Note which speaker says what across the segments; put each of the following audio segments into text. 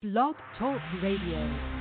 Speaker 1: Blog Talk Radio.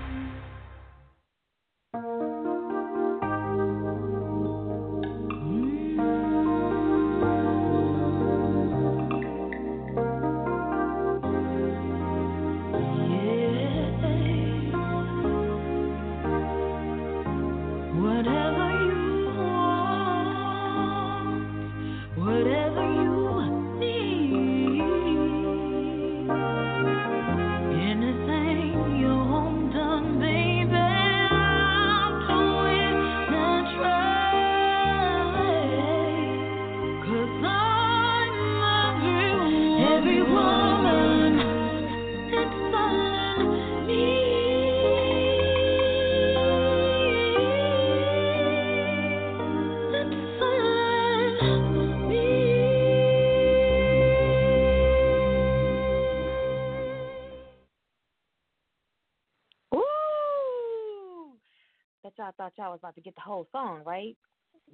Speaker 2: Thought y'all was about to get the whole song, right?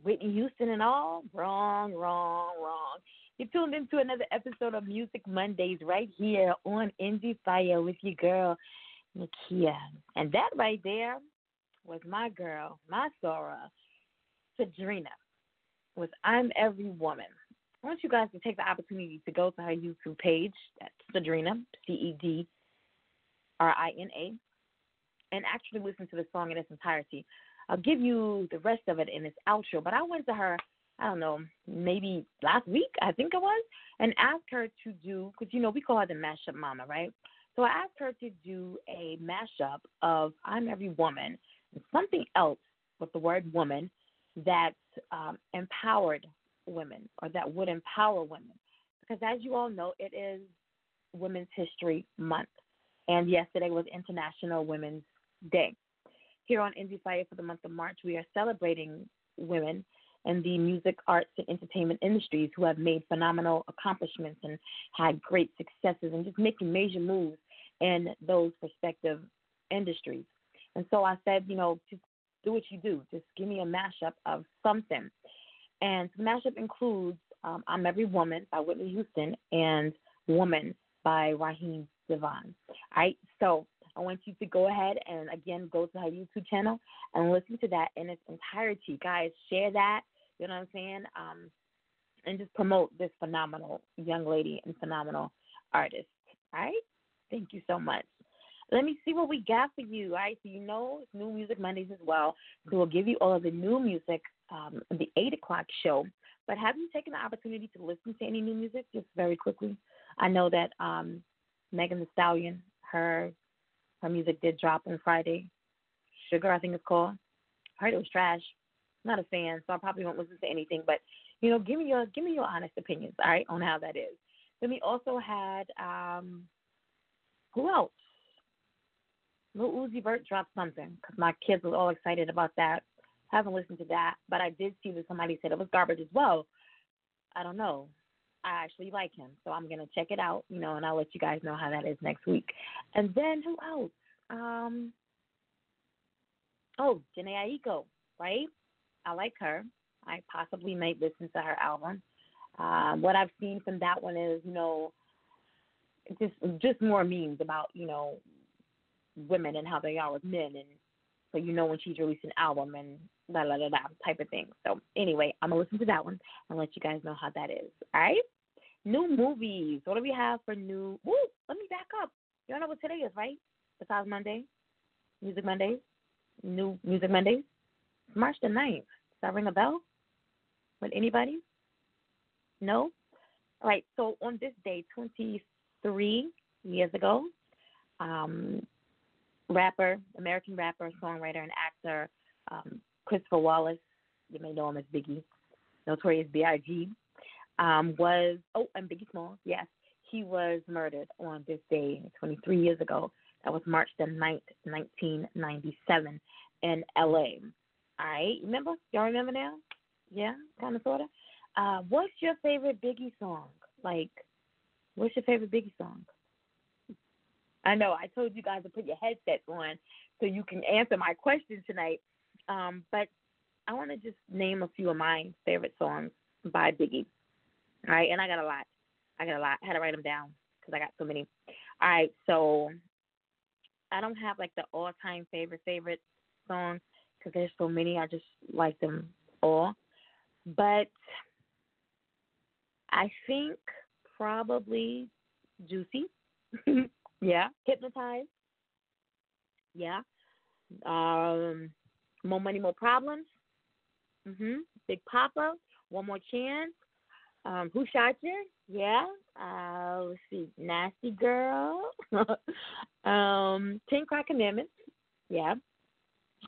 Speaker 2: Whitney Houston and all? Wrong, wrong, wrong. You tuned into another episode of Music Mondays right here on Indie Fire with your girl, Nakia. And that right there was my girl, my Sora, Cedrina, with I'm Every Woman. I want you guys to take the opportunity to go to her YouTube page, that's Cedrina, C E D R I N A, and actually listen to the song in its entirety. I'll give you the rest of it in its outro, but I went to her, I don't know, maybe last week, I think it was, and asked her to do, because, you know, we call her the mashup mama, right? So I asked her to do a mashup of I'm Every Woman and something else with the word woman that um, empowered women or that would empower women. Because as you all know, it is Women's History Month. And yesterday was International Women's Day. Here on Indie Fire for the month of March, we are celebrating women in the music, arts, and entertainment industries who have made phenomenal accomplishments and had great successes and just making major moves in those respective industries. And so I said, you know, just do what you do. Just give me a mashup of something. And the mashup includes um, I'm Every Woman by Whitney Houston and Woman by Raheem DeVaughn. All right, so I want you to go ahead and again go to her YouTube channel and listen to that in its entirety. Guys, share that, you know what I'm saying? Um, and just promote this phenomenal young lady and phenomenal artist. All right? Thank you so much. Let me see what we got for you. All right, so you know it's New Music Mondays as well. So we'll give you all of the new music um, the 8 o'clock show. But have you taken the opportunity to listen to any new music just very quickly? I know that um, Megan Thee Stallion, her her music did drop on Friday. Sugar, I think it's called. I heard it was trash. Not a fan, so I probably won't listen to anything. But you know, give me your give me your honest opinions, all right, on how that is. Then we also had um, who else? Lil Uzi Vert dropped something because my kids were all excited about that. Haven't listened to that, but I did see that somebody said it was garbage as well. I don't know. I actually like him, so I'm gonna check it out, you know, and I'll let you guys know how that is next week. And then who else? Um, oh, Jhené Aiko, right? I like her. I possibly might listen to her album. Um, what I've seen from that one is, you know, just just more memes about, you know, women and how they are with men, and so you know when she's releasing an album and la la la la type of thing. So anyway, I'm gonna listen to that one and let you guys know how that is. All right. New movies. What do we have for new? Woo! Let me back up. You all know what today is, right? Besides Monday, Music Mondays, new Music Mondays. March the 9th. Does that ring a bell? With anybody? No. All right. So on this day, 23 years ago, um, rapper, American rapper, songwriter, and actor um, Christopher Wallace, you may know him as Biggie, Notorious B.I.G., um, was, oh, and Biggie Small, yes, he was murdered on this day 23 years ago. That was March the 9th, 1997, in L.A. All right, remember? Y'all remember now? Yeah, kind of, sort of. Uh, what's your favorite Biggie song? Like, what's your favorite Biggie song? I know I told you guys to put your headsets on so you can answer my question tonight. Um, but I want to just name a few of my favorite songs by Biggie. All right, and I got a lot. I got a lot. I had to write them down because I got so many. All right, so I don't have like the all time favorite favorite song because there's so many. I just like them all, but I think probably Juicy. yeah, Hypnotized. Yeah. Um, more money, more problems. Mhm. Big Papa. One more chance. Um, who shot you? Yeah. Uh, let's see. Nasty Girl. um, Ten Crack Commandments. Yeah.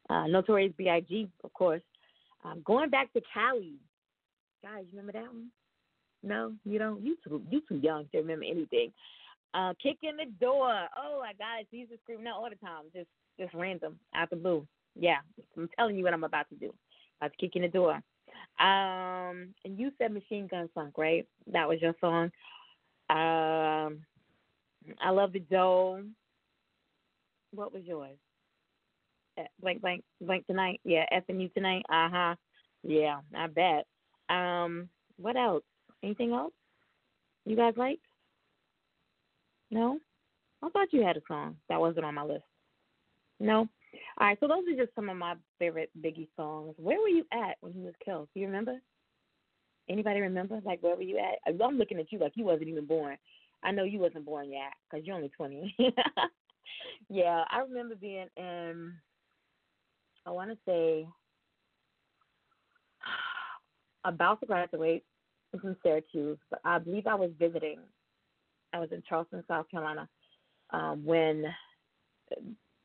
Speaker 2: Uh, Notorious B.I.G. Of course. Um, going back to Cali. Guys, you remember that one? No, you don't. You too. You too young to remember anything. Uh, kicking the door. Oh my God, it's used to scream all the time. Just, just random, out the blue. Yeah, I'm telling you what I'm about to do. I was kicking the door. Um, and you said Machine Gun Funk, right? That was your song. Um, I love the dough. What was yours? Eh, Blank, blank, blank tonight. Yeah, F and you tonight. Uh huh. Yeah, I bet. Um, what else? Anything else? You guys like? No. I thought you had a song that wasn't on my list. No. All right, so those are just some of my favorite Biggie songs. Where were you at when he was killed? Do you remember? Anybody remember? Like, where were you at? I'm looking at you like you wasn't even born. I know you wasn't born yet because you're only 20. yeah, I remember being in, I want to say, about to graduate from Syracuse, but I believe I was visiting. I was in Charleston, South Carolina, um, when,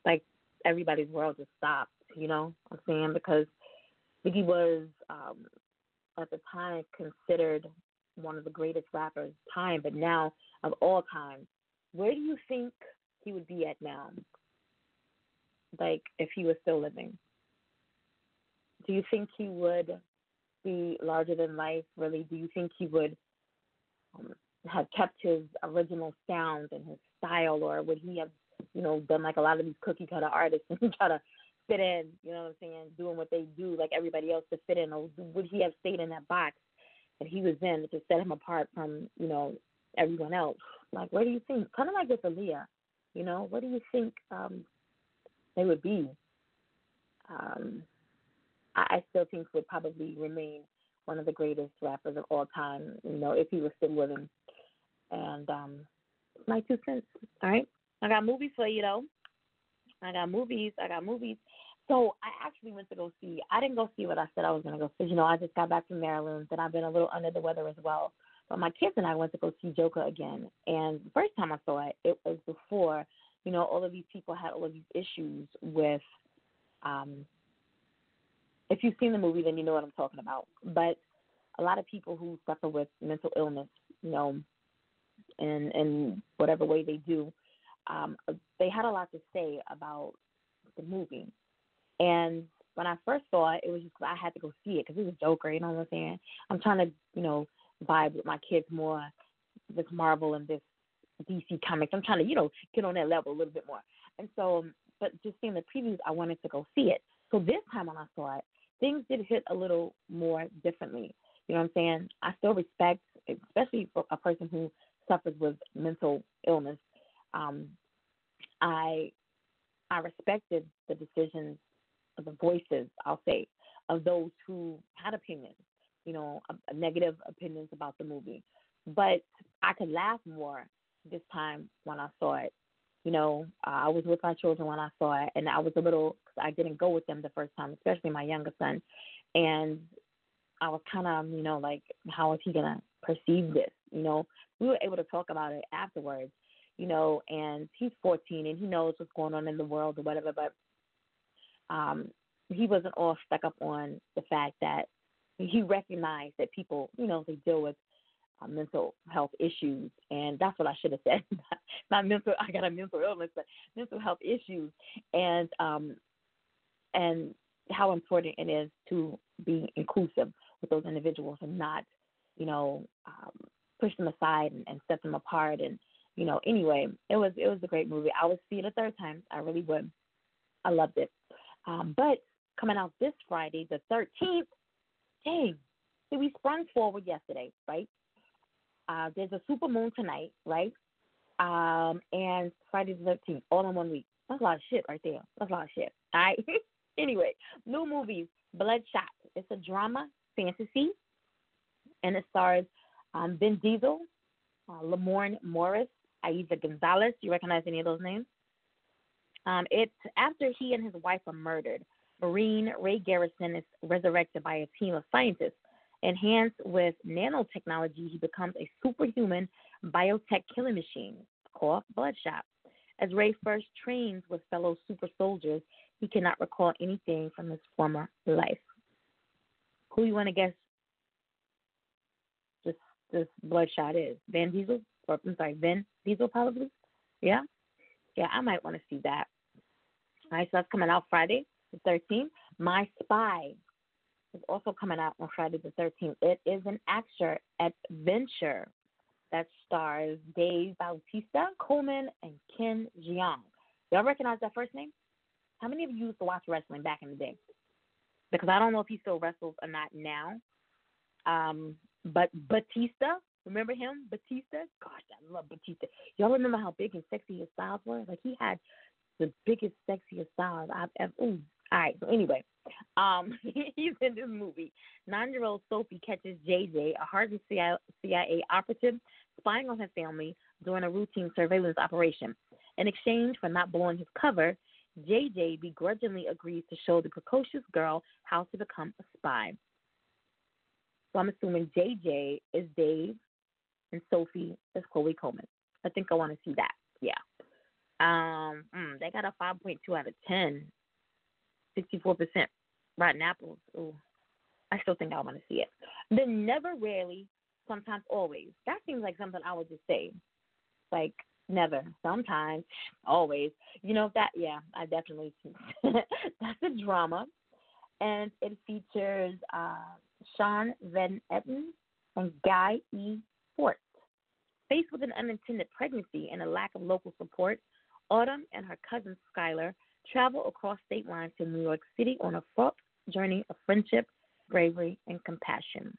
Speaker 2: like, everybody's world just stopped. You know what I'm saying? Because Biggie was um, at the time considered one of the greatest rappers of time, but now of all time. Where do you think he would be at now? Like if he was still living? Do you think he would be larger than life? Really? Do you think he would um, have kept his original sound and his style, or would he have you know, done like a lot of these cookie cutter artists and try to fit in, you know what I'm saying, doing what they do like everybody else to fit in, or would he have stayed in that box that he was in to set him apart from, you know, everyone else? Like, where do you think? Kind of like with Aaliyah, you know, what do you think um, they would be? Um, I, I still think would probably remain one of the greatest rappers of all time, you know, if he was still living. And um, my two cents. All right. I got movies for you though. I got movies. I got movies. So I actually went to go see. I didn't go see what I said I was to go see. You know, I just got back from Maryland, and I've been a little under the weather as well. But my kids and I went to go see Joker again. And the first time I saw it, it was before, you know, all of these people had all of these issues with. um If you've seen the movie, then you know what I'm talking about. But a lot of people who suffer with mental illness, you know, and and whatever way they do, um, they had a lot to say about the movie. And when I first saw it, it was just I had to go see it because it was Joker. You know what I'm saying? I'm trying to, you know, vibe with my kids more. This Marvel and this DC comics. I'm trying to, you know, get on that level a little bit more. And so, but just seeing the previews, I wanted to go see it. So this time when I saw it, things did hit a little more differently. You know what I'm saying? I still respect, especially for a person who suffers with mental illness. Um, I I respected the decisions, the voices, I'll say, of those who had opinions, you know, a, a negative opinions about the movie. But I could laugh more this time when I saw it. You know, uh, I was with my children when I saw it, and I was a little. I didn't go with them the first time, especially my younger son, and I was kind of, you know, like, how is he gonna perceive this? You know, we were able to talk about it afterwards, you know, and he's 14 and he knows what's going on in the world or whatever, but um, he wasn't all stuck up on the fact that he recognized that people, you know, they deal with uh, mental health issues, and that's what I should have said. Not mental, I got a mental illness, but mental health issues, and um, and how important it is to be inclusive with those individuals and not, you know, um, push them aside and, and set them apart and you know, anyway, it was it was a great movie. I would see it a third time. I really would. I loved it. Um, but coming out this Friday, the thirteenth, dang, see, we sprung forward yesterday, right? Uh, there's a super moon tonight, right? um, and Friday the 13th, all in one week. That's a lot of shit right there. That's a lot of shit. All right. anyway, new movies, Bloodshot. It's a drama fantasy, and it stars um, Vin Diesel, uh, Lamorne Morris, Eiza Gonzalez. Do you recognize any of those names? Um, it's after he and his wife are murdered. Marine Ray Garrison is resurrected by a team of scientists. Enhanced with nanotechnology, he becomes a superhuman biotech killing machine called Bloodshot. As Ray first trains with fellow super soldiers, he cannot recall anything from his former life. Who you want to guess this this Bloodshot is? Van Diesel? Or I'm sorry, Vin Diesel probably? Yeah? Yeah, I might want to see that. All right, so that's coming out Friday the 13th. My Spy is also coming out on Friday the 13th. It is an action adventure that stars Dave Bautista, Coleman, and Ken Jeong. Y'all recognize that first name? How many of you used to watch wrestling back in the day? Because I don't know if he still wrestles or not now. Um, but Batista, remember him? Batista? Gosh, I love Batista. Y'all remember how big and sexy his styles were? Like he had the biggest, sexiest styles I've ever. Ooh. All right. So anyway, um, he's in this movie. Nine-year-old Sophie catches JJ, a hardened CIA operative, spying on her family during a routine surveillance operation. In exchange for not blowing his cover, JJ begrudgingly agrees to show the precocious girl how to become a spy. So I'm assuming JJ is Dave and Sophie is Chloe Coleman. I think I want to see that. Yeah. Um, mm, they got a 5.2 out of 10. 64% rotten apples. Ooh, I still think I want to see it. Then never, rarely, sometimes, always. That seems like something I would just say. Like never, sometimes, always. You know that? Yeah, I definitely. That's a drama, and it features uh, Sean Van Etten and Guy E. Fort. Faced with an unintended pregnancy and a lack of local support, Autumn and her cousin Skylar travel across state lines to New York City on a fraught journey of friendship, bravery, and compassion.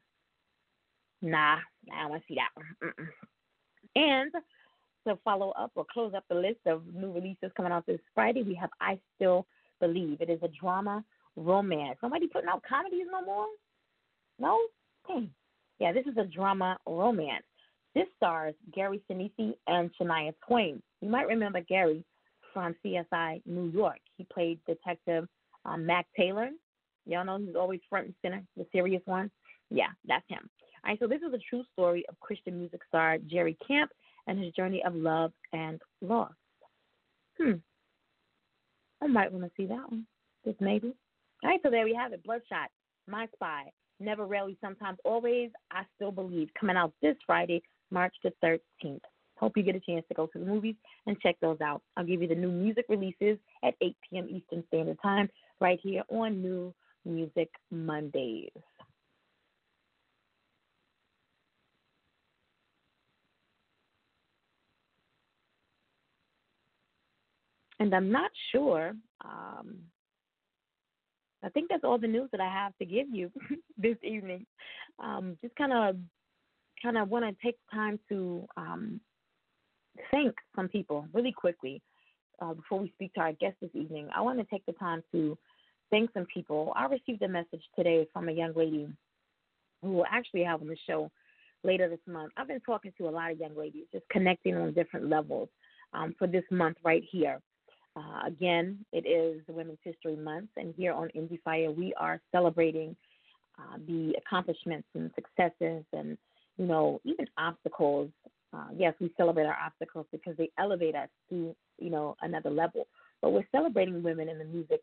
Speaker 2: Nah, I don't want to see that one. And to follow up or close up the list of new releases coming out this Friday, we have I Still Believe. It is a drama romance. Nobody putting out comedies no more? No? Hey. Yeah, this is a drama romance. This stars Gary Sinise and Shania Twain. You might remember Gary from CSI New York. He played Detective um, Mac Taylor. Y'all know he's always front and center, the serious one. Yeah, that's him. All right, so this is a true story of Christian music star Jeremy Camp and his journey of love and loss. Hmm. I might want to see that one. Just maybe. All right, so there we have it. Bloodshot, My Spy, Never, Rarely, Sometimes, Always, I Still Believe, coming out this Friday, March the 13th. Hope you get a chance to go to the movies and check those out. I'll give you the new music releases at 8 p.m. Eastern Standard Time right here on New Music Mondays. And I'm not sure. Um, I think that's all the news that I have to give you this evening. Um, just kind of, kind of want to take time to um, thank some people really quickly uh, before we speak to our guest this evening. I want to take the time to thank some people. I received a message today from a young lady who will actually have on the show later this month. I've been talking to a lot of young ladies, just connecting on different levels um, for this month right here. Uh, again, it is Women's History Month, and here on Indie Fire, we are celebrating uh, the accomplishments and successes and, you know, even obstacles uh, yes, we celebrate our obstacles because they elevate us to, you know, another level. But we're celebrating women in the music,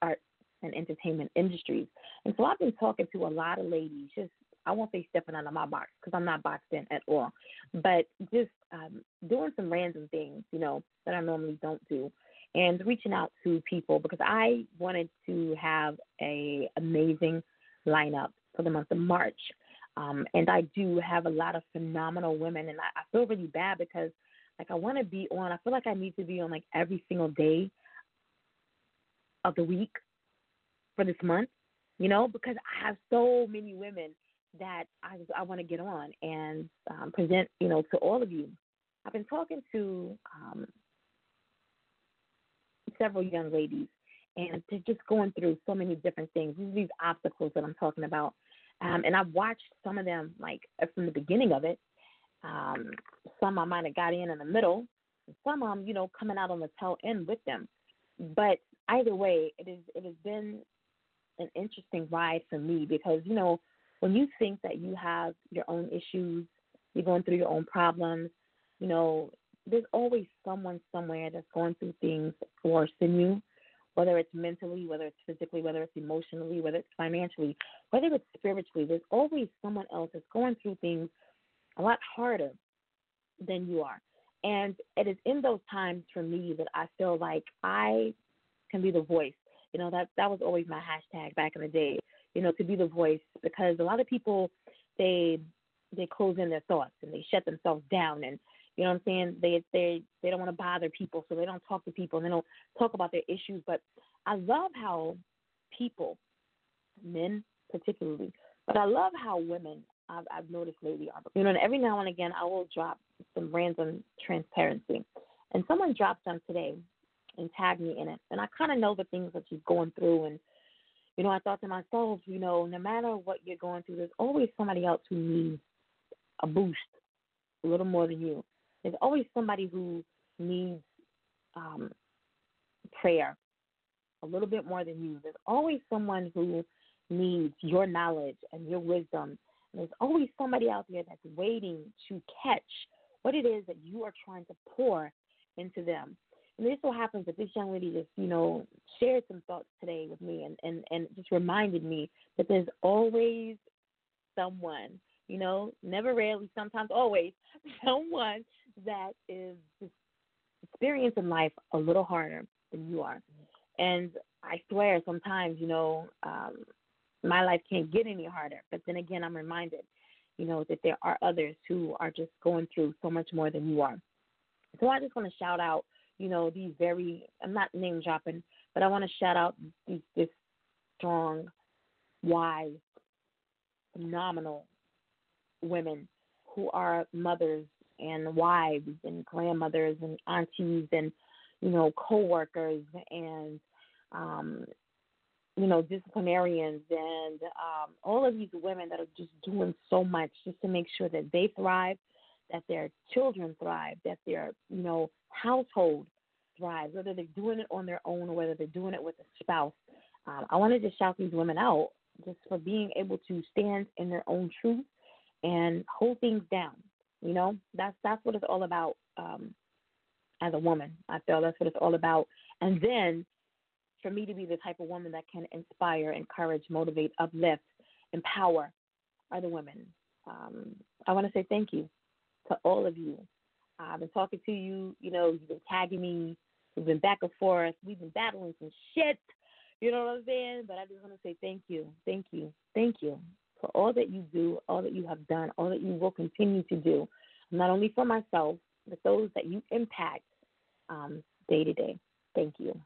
Speaker 2: art, and entertainment industries. And so I've been talking to a lot of ladies, just I won't say stepping out of my box because I'm not boxed in at all, but just um, doing some random things, you know, that I normally don't do, and reaching out to people because I wanted to have a amazing lineup for the month of March. Um, and I do have a lot of phenomenal women, and I, I feel really bad because, like, I want to be on. I feel like I need to be on like every single day of the week for this month, you know, because I have so many women that I I want to get on and um, present, you know, to all of you. I've been talking to um, several young ladies, and they're just going through so many different things. These, these obstacles that I'm talking about, um, and I've watched some of them like from the beginning of it. Um, some I might have got in in the middle, some I'm you know coming out on the tail end with them. But either way, it is it has been an interesting ride for me because you know when you think that you have your own issues, you're going through your own problems, you know, there's always someone somewhere that's going through things worse than you, whether it's mentally, whether it's physically, whether it's emotionally, whether it's financially, whether it's spiritually. There's always someone else that's going through things a lot harder than you are. And it is in those times for me that I feel like I can be the voice. You know, that that was always my hashtag back in the day, you know, to be the voice because a lot of people they they close in their thoughts and they shut themselves down and you know what I'm saying? They they they don't want to bother people, so they don't talk to people and they don't talk about their issues. But I love how people, men particularly, but I love how women I've, I've noticed lately are. You know, and every now and again I will drop some random transparency, and someone dropped them today and tagged me in it, and I kind of know the things that she's going through and. You know, I thought to myself, you know, no matter what you're going through, there's always somebody else who needs a boost a little more than you. There's always somebody who needs um, prayer a little bit more than you. There's always someone who needs your knowledge and your wisdom. And there's always somebody out there that's waiting to catch what it is that you are trying to pour into them. And it so happens that this young lady just, you know, shared some thoughts today with me and, and, and just reminded me that there's always someone, you know, never rarely, sometimes always, someone that is experiencing life a little harder than you are. And I swear sometimes, you know, um, my life can't get any harder. But then again, I'm reminded, you know, that there are others who are just going through so much more than you are. So I just want to shout out, you know, these very, I'm not name dropping, but I want to shout out these, this strong, wise, phenomenal women who are mothers and wives and grandmothers and aunties and you know coworkers and um you know disciplinarians and um all of these women that are just doing so much just to make sure that they thrive that their children thrive that their you know household thrives whether they're doing it on their own or whether they're doing it with a spouse. Um, i wanted to shout these women out just for being able to stand in their own truth and hold things down you know, that's that's what it's all about um, as a woman. I feel that's what it's all about. And then for me to be the type of woman that can inspire, encourage, motivate, uplift, empower other women. Um, I want to say thank you to all of you. I've been talking to you. You know, you've been tagging me. We've been back and forth. We've been battling some shit. You know what I'm saying? But I just want to say thank you, thank you, thank you for all that you do, all that you have done, all that you will continue to do, not only for myself, but those that you impact um, day to day. Thank you.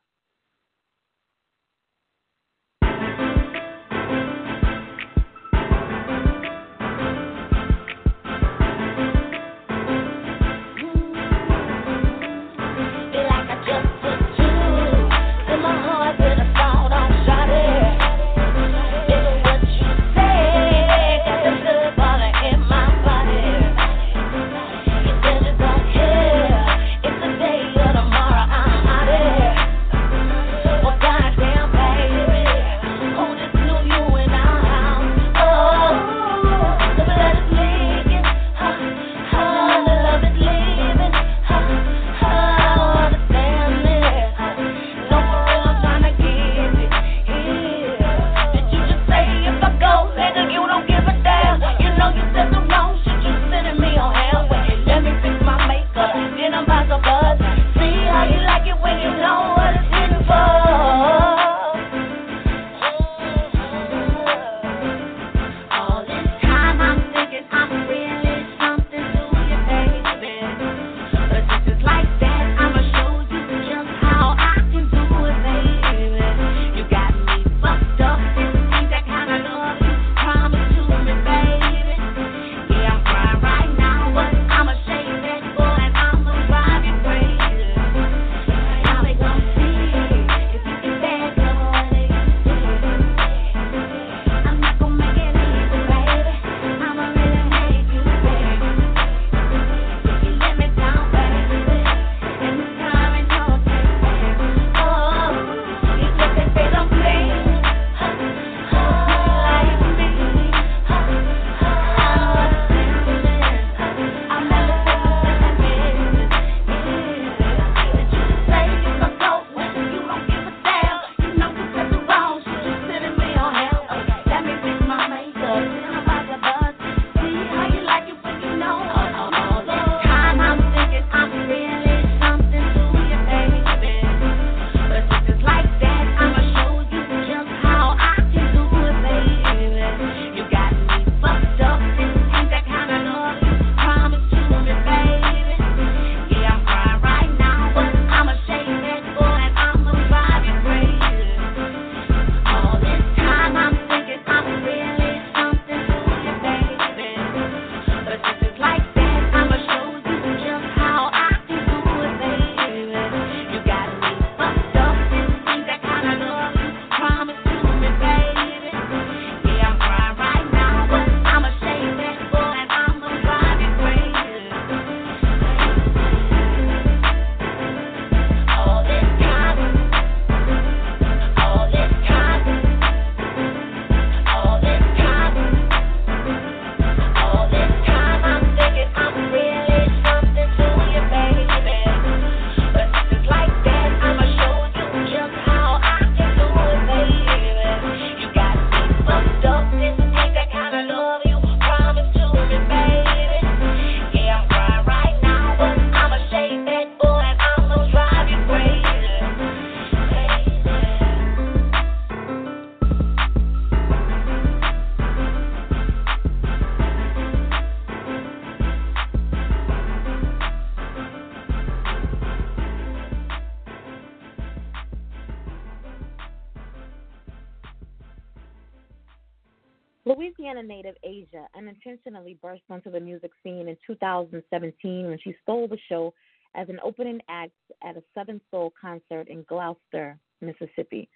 Speaker 2: Burst onto the music scene in 2017 when she stole the show as an opening act at a Southern Soul concert in Gloster, Mississippi.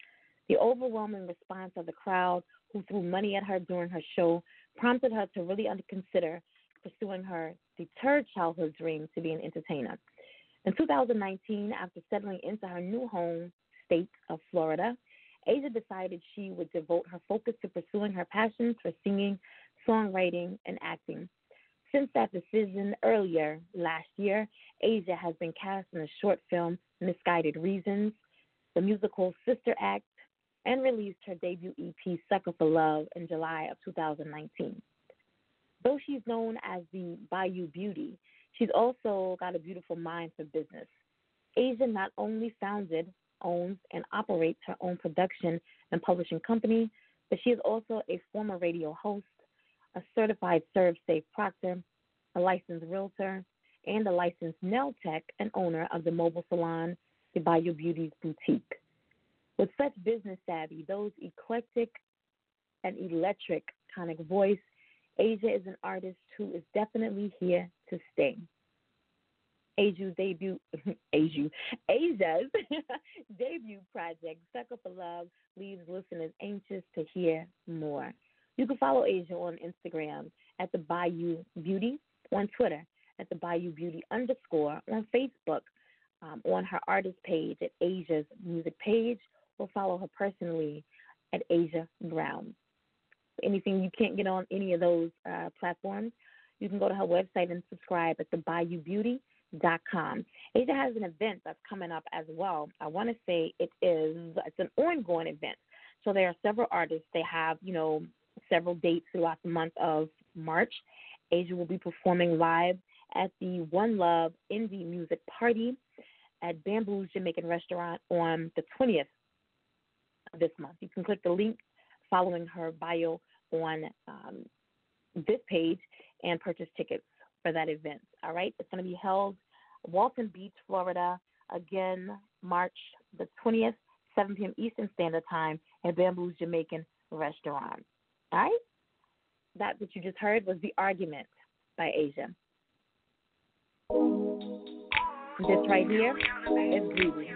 Speaker 2: The overwhelming response of the crowd, who threw money at her during her show, prompted her to really consider pursuing her deterred childhood dream to be an entertainer. In 2019, after settling into her new home state of Florida, Asia decided she would devote her focus to pursuing her passions for singing, songwriting, and acting. Since that decision earlier last year, Asia has been cast in the short film Misguided Reasons, the musical Sister Act, and released her debut EP Sucker for Love in July of 2019. Though she's known as the Bayou Beauty, she's also got a beautiful mind for business. Asia not only founded, owns, and operates her own production and publishing company, but she is also a former radio host, a certified ServSafe proctor, a licensed realtor, and a licensed nail tech and owner of the mobile salon, the Bayou Beauty's Boutique. With such business savvy, those eclectic and electric tonic voice, Asia is an artist who is definitely here to stay. Asia's debut, Asia, Asia's debut project, Sucker for Love, leaves listeners anxious to hear more. You can follow Asia on Instagram at the Bayou Beauty, on Twitter at the Bayou Beauty underscore, on Facebook um, on her artist page at Asia's music page, or follow her personally at Asia Brown. Anything you can't get on any of those uh, platforms, you can go to her website and subscribe at the Bayou Beauty dot com. Asia has an event that's coming up as well. I want to say it is it's an ongoing event. So there are several artists. They have you know several dates throughout the month of March. Asia will be performing live at the One Love Indie Music Party at Bamboo's Jamaican Restaurant on the 20th of this month. You can click the link following her bio on um, this page and purchase tickets for that event. All right, it's going to be held Walton Beach, Florida, again March the 20th, 7 p.m. Eastern Standard Time at Bamboo's Jamaican Restaurant. All right, that what you just heard was the argument by Asia. This right here is Greedy.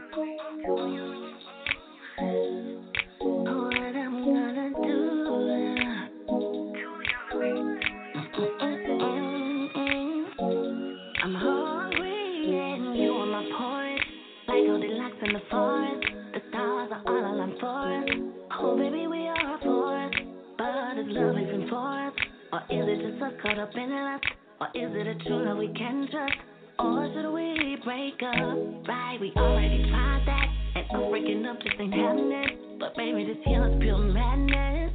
Speaker 3: Is it just us caught up in lust? Or is it a true love we can trust? Or should we break up? Right, we already tried that. And us breaking up just ain't happening. But baby, this here is pure madness.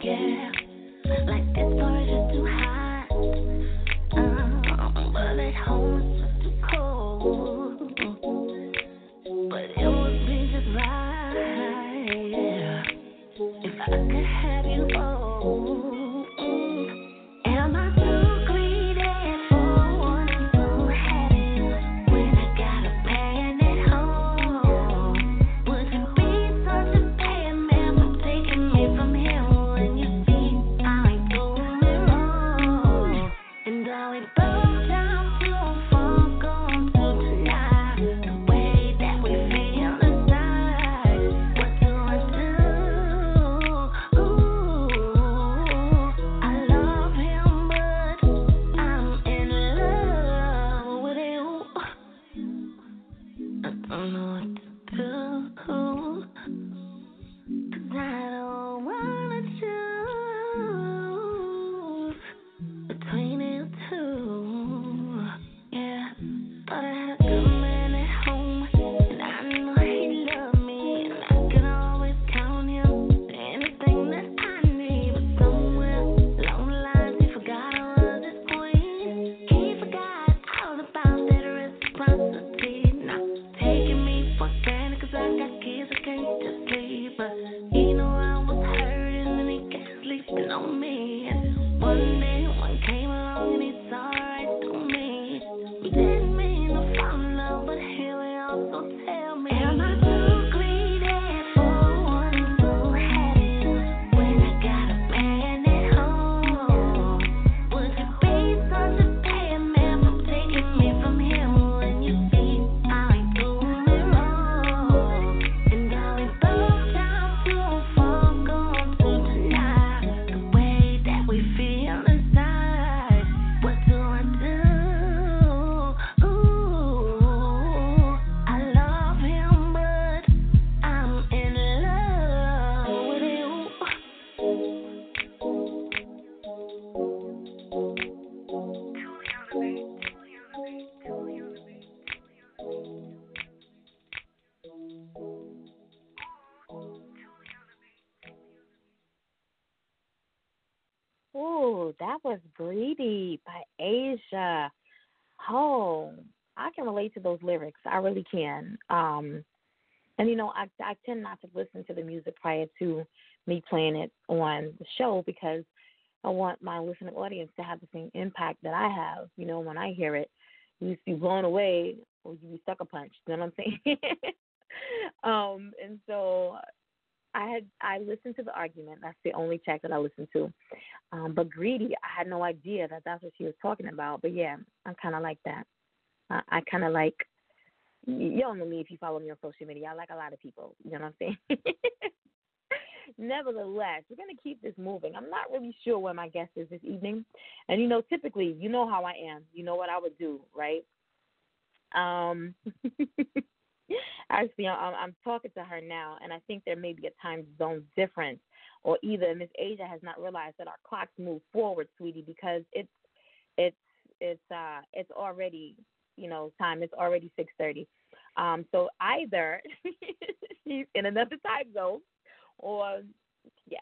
Speaker 3: Yeah, like this story just too hot. Uh, but at home
Speaker 2: Asia. Oh, I can relate to those lyrics. I really can. Um and you know, I I tend not to listen to the music prior to me playing it on the show because I want my listening audience to have the same impact that I have. You know, when I hear it, you just be blown away or you be sucker punched. You know what I'm saying? um, and so I had I listened to the argument. That's the only track that I listened to. Um, but greedy, I had no idea that that's what she was talking about. But yeah, I'm kind of like that. I, I kind of like. Don't know me if you follow me on social media. I like a lot of people. You know what I'm saying? Nevertheless, we're going to keep this moving. I'm not really sure where my guest is this evening. And, you know, typically, you know how I am. You know what I would do, right? Um, actually, I'm, I'm talking to her now, and I think there may be a time zone difference, or either Miss Asia has not realized that our clocks move forward, sweetie, because it's it's it's uh it's already you know time. It's already six thirty. Um, so either she's in another time zone, or yeah,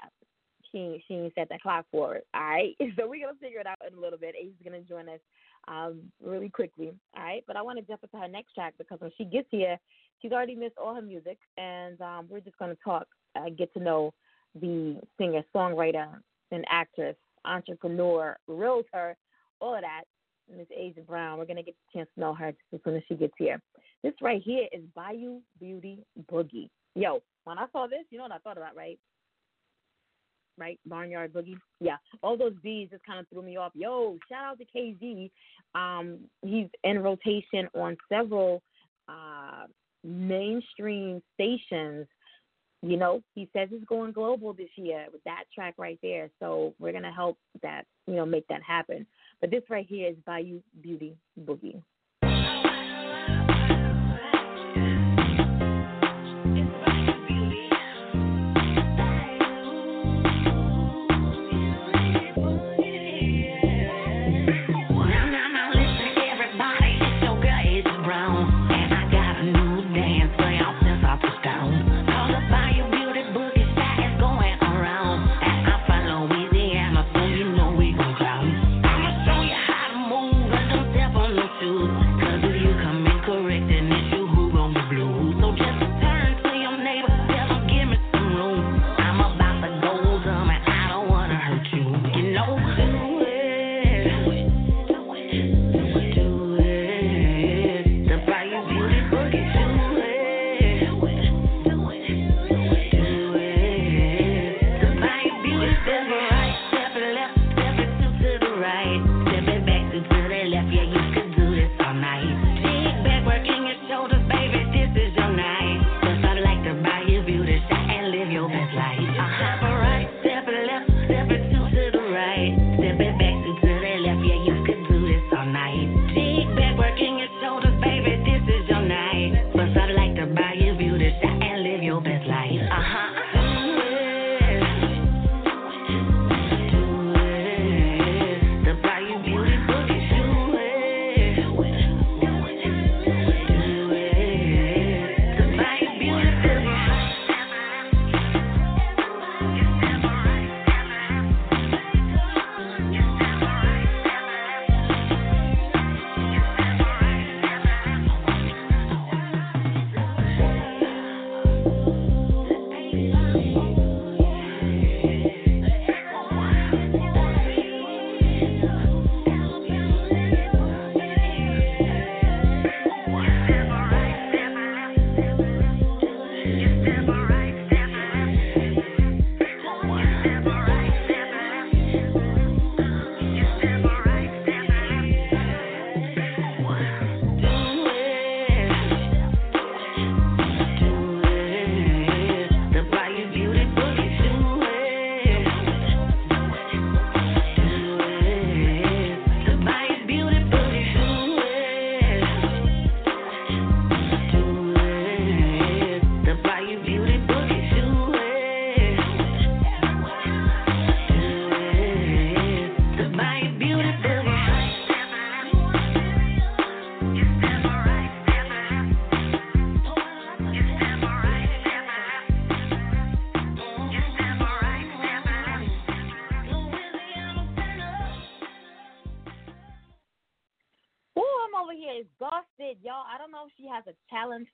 Speaker 2: she she set that clock for it. All right, so we're gonna figure it out in a little bit. Ace's gonna join us um really quickly. All right, but I want to jump into her next track because when she gets here, she's already missed all her music, and um, we're just gonna talk, uh, get to know the singer, songwriter, and actress, entrepreneur, realtor, all of that. Miss Asia Brown. We're gonna get a chance to know her just as soon as she gets here. This right here is Bayou Beauty Boogie. Yo, when I saw this, you know what I thought about, right? Right, Barnyard Boogie. Yeah, all those B's just kind of threw me off. Yo, shout out to KZ. Um, he's in rotation on several uh, mainstream stations. You know, he says it's going global this year with that track right there. So we're gonna help that, you know, make that happen. But this right here is Bayou Beauty Boogie.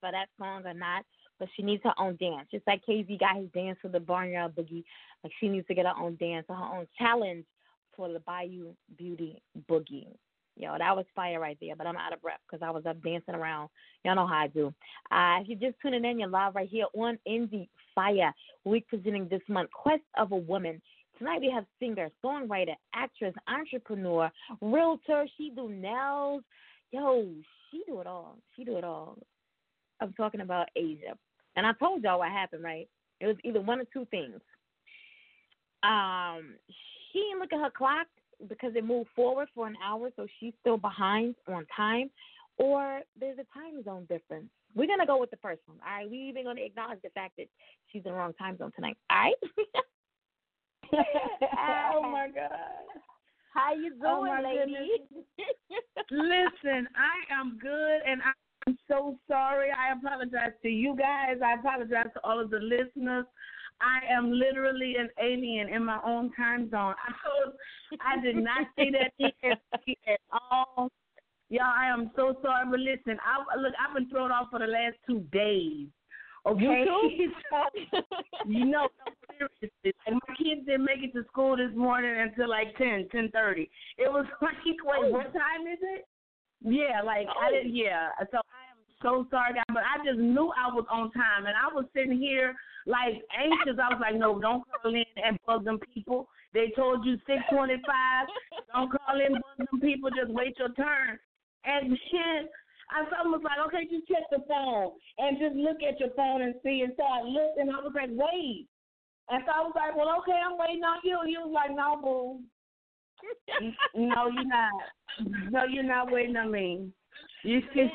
Speaker 2: For that song or not, but she needs her own dance. Just like KZ got his dance for the Barnyard Boogie, like she needs to get her own dance or her own challenge for the Bayou Beauty Boogie. Yo, that was fire right there, but I'm out of breath because I was up dancing around. Y'all know how I do. Uh, if you're just tuning in, you're live right here on Indie Fire. We're presenting this month Quest of a Woman. Tonight we have singer, songwriter, actress, entrepreneur, realtor. She do nails. Yo, she do it all. She do it all. I'm talking about Asia. And I told y'all what happened, right? It was either one or two things. Um, she didn't look at her clock because it moved forward for an hour, so she's still behind on time, or there's a time zone difference. We're gonna go with the first one. All right, we even gonna acknowledge the fact that she's in the wrong time zone tonight. All right.
Speaker 4: oh my God.
Speaker 2: How you doing,
Speaker 4: oh
Speaker 2: lady?
Speaker 4: Listen, I am good, and I'm so sorry. I apologize to you guys. I apologize to all of the listeners. I am literally an alien in my own time zone. I I did not see that at all. Y'all, I am so sorry, but listen, I look, I've been thrown off for the last two days. Okay,
Speaker 2: you,
Speaker 4: so, you know, seriously, like my kids didn't make it to school this morning until like ten, ten thirty. It was like, wait, oh. what time is it? Yeah, like oh. I didn't. Yeah, so I am so sorry, guys, but I just knew I was on time, and I was sitting here like anxious. I was like, no, don't call in and bug them people. They told you six twenty five. don't call in, bug them people. Just wait your turn. And then I was like, okay, just check the phone and just look at your phone and see. And so I looked and I was like, wait. And so I was like, well, okay, I'm waiting on you. You was like, no, boo. No, you're not. No, you're not waiting on me. You
Speaker 2: see?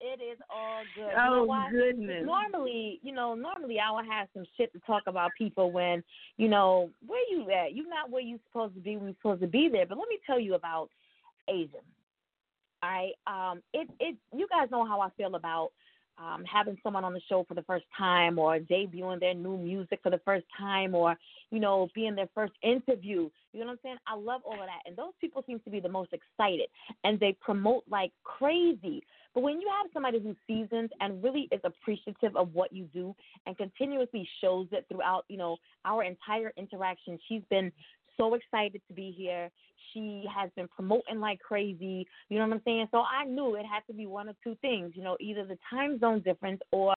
Speaker 2: It is all good.
Speaker 4: Oh
Speaker 2: you know
Speaker 4: goodness!
Speaker 2: Normally, you know, normally I would have some shit to talk about people when, you know, where you at? You're not where you supposed to be when you're supposed to be there. But let me tell you about Asian. All right. Um, it it you guys know how I feel about um, having someone on the show for the first time or debuting their new music for the first time or, you know, being their first interview. You know what I'm saying? I love all of that. And those people seem to be the most excited and they promote like crazy. But when you have somebody who's seasoned and really is appreciative of what you do and continuously shows it throughout, you know, our entire interaction, she's been so excited to be here. She has been promoting like crazy. You know what I'm saying? So I knew it had to be one of two things. You know, either the time zone difference or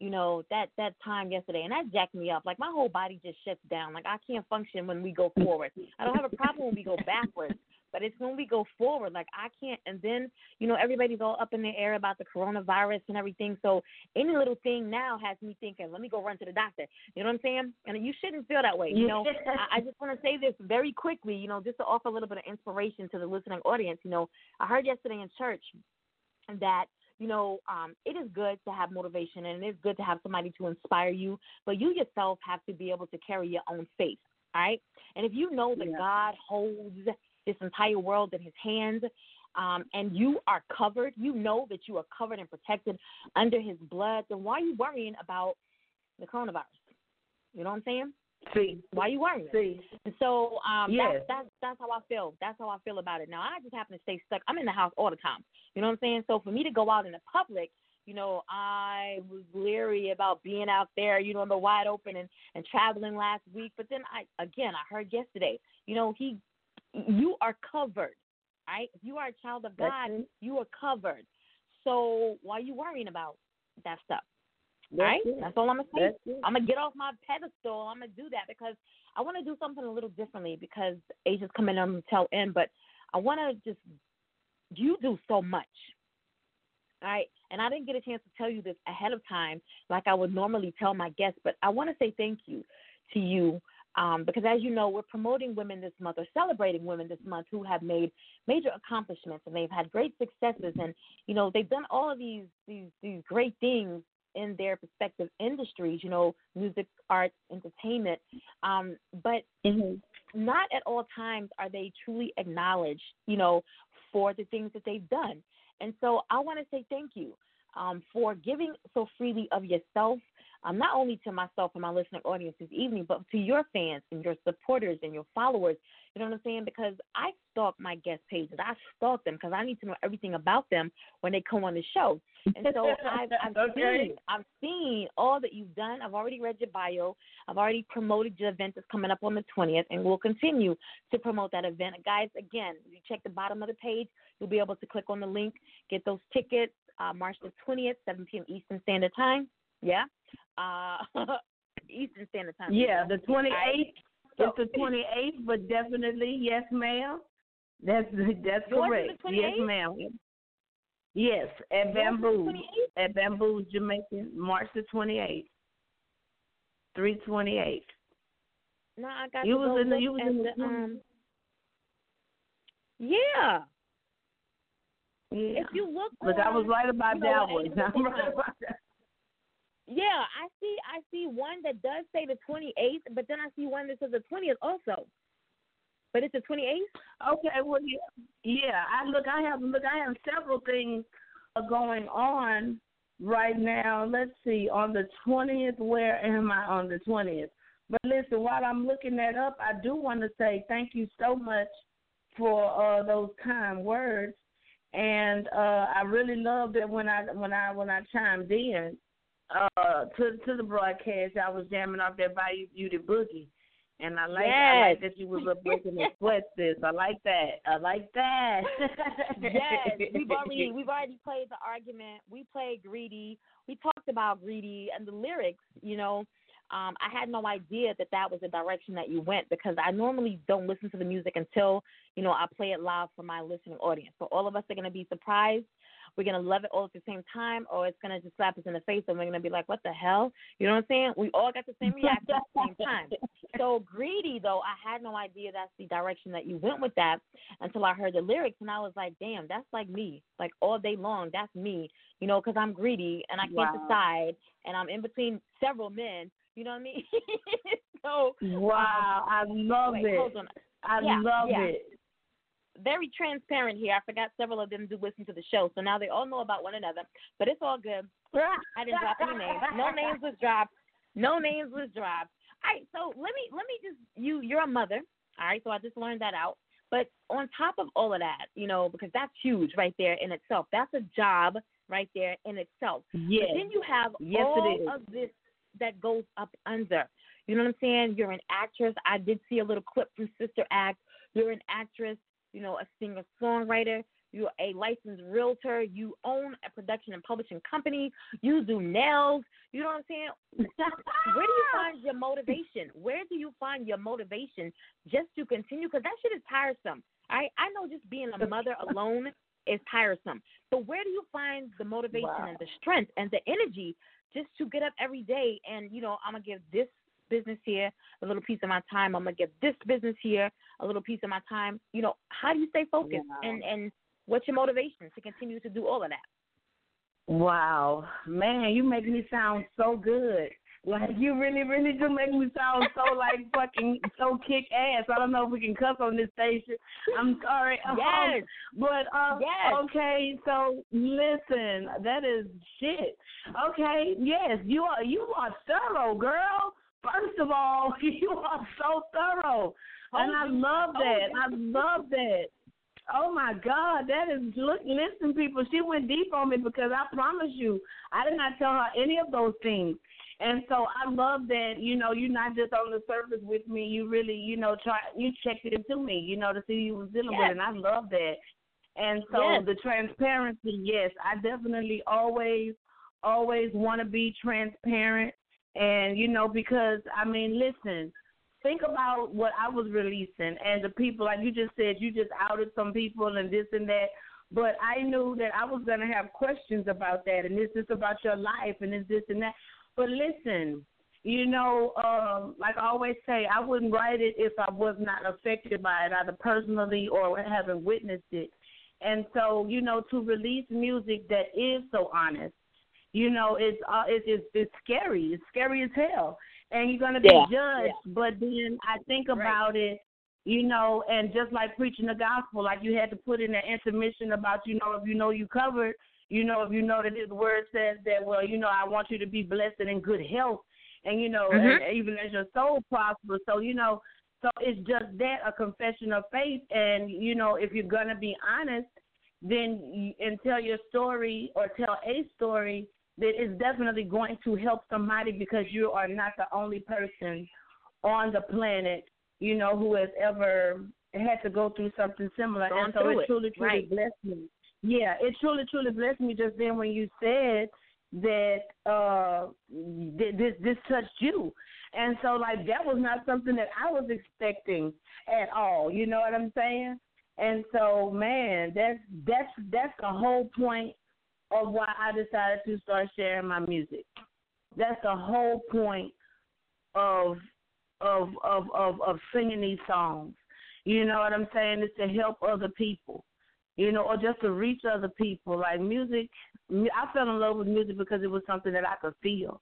Speaker 2: you know that that time yesterday and that jacked me up like my whole body just shuts down like i can't function when we go forward i don't have a problem when we go backwards but it's when we go forward, like I can't. And then you know everybody's all up in the air about the coronavirus and everything. So any little thing now has me thinking, let me go run to the doctor. You know what I'm saying? And you shouldn't feel that way. You know, I, I just want to say this very quickly. You know, just to offer a little bit of inspiration to the listening audience. You know, I heard yesterday in church that you know, um, it is good to have motivation and it is good to have somebody to inspire you, but you yourself have to be able to carry your own faith. All right. And if you know that yeah. God holds this entire world in his hands. Um, and you are covered, you know that you are covered and protected under his blood, then why are you worrying about the coronavirus? You know what I'm saying?
Speaker 4: See.
Speaker 2: Why are you worrying?
Speaker 4: See.
Speaker 2: And so um
Speaker 4: yes.
Speaker 2: that's that's that's how I feel. That's how I feel about it. Now I just happen to stay stuck. I'm in the house all the time. You know what I'm saying? So for me to go out in the public, you know, I was leery about being out there, you know, in the wide open and, and traveling last week. But then I again I heard yesterday, you know, he you are covered. Right? If you are a child of God, you are covered. So why are you worrying about that stuff?
Speaker 4: That's
Speaker 2: right?
Speaker 4: It.
Speaker 2: That's all I'm gonna say. I'm gonna get off my pedestal. I'm gonna do that because I want to do something a little differently because Asia's coming on the tail end, but I want to just you do so much. All right, and I didn't get a chance to tell you this ahead of time like I would normally tell my guests, but I want to say thank you to you um, because as you know, we're promoting women this month or celebrating women this month who have made major accomplishments and they've had great successes and you know they've done all of these these these great things in their respective industries, you know, music, arts, entertainment. Um, but
Speaker 4: mm-hmm.
Speaker 2: not at all times are they truly acknowledged, you know, for the things that they've done. And so I want to say thank you um, for giving so freely of yourself um, not only to myself and my listening audience this evening, but to your fans and your supporters and your followers. You know what I'm saying? Because I stalk my guest pages. I stalk them because I need to know everything about them when they come on the show. And so I've, I've
Speaker 4: okay.
Speaker 2: seen, I've seen all that you've done. I've already read your bio. I've already promoted your event that's coming up on the 20th, and we'll continue to promote that event. Guys, again, you check the bottom of the page. You'll be able to click on the link, get those tickets. Uh, March the 20th, 7 p.m. Eastern Standard Time. Yeah. Uh, Eastern Standard Time.
Speaker 4: Yeah, the twenty eighth.
Speaker 2: So-
Speaker 4: It's the twenty eighth, but definitely yes, ma'am. That's that's
Speaker 2: Yours
Speaker 4: correct. Yes,
Speaker 2: 28th?
Speaker 4: ma'am. Yes, at
Speaker 2: Yours
Speaker 4: Bamboo, at Bamboo, Jamaican, March the twenty eighth, three twenty eight.
Speaker 2: No, I got
Speaker 4: You was in the- you was in the
Speaker 2: the, um. Yeah,
Speaker 4: Yeah.
Speaker 2: if you look,
Speaker 4: Look, I was right about
Speaker 2: you know
Speaker 4: that one. I'm right about that.
Speaker 2: Yeah, I see. I see one that does say the 28th, but then I see one that says the 20th also. But it's the 28th.
Speaker 4: Okay, well, yeah, yeah. I look, I have look, I have several things going on right now. Let's see, on the twentieth, where am I on the twentieth? But listen, while I'm looking that up, I do want to say thank you so much for uh, those kind words, and uh, I really loved it when I when I when I chimed in uh, to to the broadcast. I was jamming off that Bayou Beauty Boogie. And I like I like that you was up breaking the sweat, sis. I like that. I like that.
Speaker 2: yes, we've already we've already played the argument. We played greedy. We talked about greedy and the lyrics. You know, um, I had no idea that that was the direction that you went because I normally don't listen to the music until you know I play it live for my listening audience. So all of us are gonna be surprised. We're gonna love it all at the same time, or it's gonna just slap us in the face, and we're gonna be like, "What the hell?" You know what I'm saying? We all got the same reaction at the same time. So greedy though, I had no idea that's the direction that you went with that until I heard the lyrics, and I was like, damn, that's like me. Like all day long, that's me. You know, because I'm greedy and I can't
Speaker 4: Wow.
Speaker 2: decide, and I'm in between several men. You know what I mean? so
Speaker 4: Wow, I um, love
Speaker 2: wait,
Speaker 4: it.
Speaker 2: hold on.
Speaker 4: I
Speaker 2: Yeah,
Speaker 4: love
Speaker 2: yeah.
Speaker 4: it.
Speaker 2: Very transparent here. I forgot several of them do listen to the show, so now they all know about one another. But it's all good. I didn't drop any names. No names was dropped. No names was dropped. All right, so let me let me just you you're a mother. All right, so I just learned that out. But on top of all of that, you know, because that's huge right there in itself. That's a job right there in itself.
Speaker 4: Yes.
Speaker 2: But then you have
Speaker 4: Yes, it
Speaker 2: all
Speaker 4: is.
Speaker 2: of this that goes up under. You know what I'm saying? You're an actress. I did see a little clip from Sister Act. You're an actress, you know, a singer songwriter. You're a licensed realtor. You own a production and publishing company. You do nails. You know what I'm saying? Where do you find your motivation? Where do you find your motivation just to continue? Because that shit is tiresome. I I know just being a mother alone is tiresome. So where do you find the motivation
Speaker 4: Wow.
Speaker 2: and the strength and the energy just to get up every day and you know I'm gonna give this business here a little piece of my time. I'm gonna give this business here a little piece of my time. You know how do you stay focused
Speaker 4: Wow.
Speaker 2: and and what's your motivation to continue to do all of that?
Speaker 4: Wow, man, you make me sound so good. Like you really, really do make me sound so like fucking so kick ass. I don't know if we can cuss on this station. I'm sorry. Um,
Speaker 2: Yes.
Speaker 4: but uh,
Speaker 2: Yes.
Speaker 4: okay, so listen, that is shit. Okay, yes, you are you are thorough, girl. First of all, you are so thorough, and I love that. I love that. Oh my God, that is look. Listen, people, she went deep on me because I promise you, I did not tell her any of those things. And so I love that, you know, you're not just on the surface with me. You really, you know, try you checked it into me, you know, to see who you was dealing
Speaker 2: Yes.
Speaker 4: with, and I love that. And so
Speaker 2: Yes.
Speaker 4: the transparency, yes, I definitely always, always want to be transparent. And you know, because I mean, listen, think about what I was releasing and the people, like you just said, you just outed some people and this and that. But I knew that I was going to have questions about that, and is this about your life, and this, this, and that. But listen, you know, um, like I always say, I wouldn't write it if I was not affected by it, either personally or having witnessed it. And so, you know, to release music that is so honest, you know, it's uh, it's it's, it's scary. It's scary as hell, and you're gonna be
Speaker 2: Yeah.
Speaker 4: judged. But then I think about it, you know, and just like preaching the gospel, like you had to put in an intermission about, you know, if you know you covered, You know, if you know that His Word says that, well, you know, I want you to be blessed and in good health, and you know,
Speaker 2: Mhm.
Speaker 4: and even as your soul prospers. So you know, so it's just that a confession of faith, and you know, if you're gonna be honest, then and tell your story or tell a story that is definitely going to help somebody because you are not the only person on the planet, you know, who has ever had to go through something similar.
Speaker 2: Gone
Speaker 4: and so it
Speaker 2: it,
Speaker 4: truly, truly
Speaker 2: right.
Speaker 4: blessed me. Yeah, it truly, truly blessed me just then when you said that uh this this touched you. And so like that was not something that I was expecting at all. You know what I'm saying? And so man, that's that's that's the whole point of why I decided to start sharing my music. That's the whole point of of of of, of singing these songs. You know what I'm saying? Is to help other people. You know, or just to reach other people. Like music, I fell in love with music because it was something that I could feel,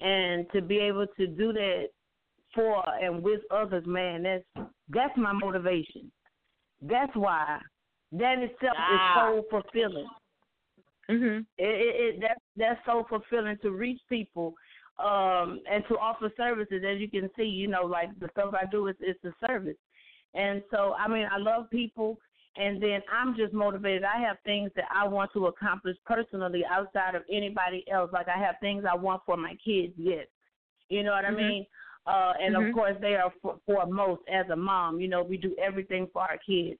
Speaker 4: and to be able to do that for and with others, man, that's that's my motivation. That's why that itself
Speaker 2: Ah.
Speaker 4: is so fulfilling.
Speaker 2: Mhm.
Speaker 4: It, it, it that's that's so fulfilling to reach people um and to offer services as you can see you know like the stuff i do is is a service and so i mean i love people and then i'm just motivated. I have things that i want to accomplish personally outside of anybody else. Like i have things i want for my kids yes. You know what i
Speaker 2: Mhm.
Speaker 4: mean? Uh and
Speaker 2: Mhm.
Speaker 4: of course they are for, foremost as a mom. You know we do everything for our kids.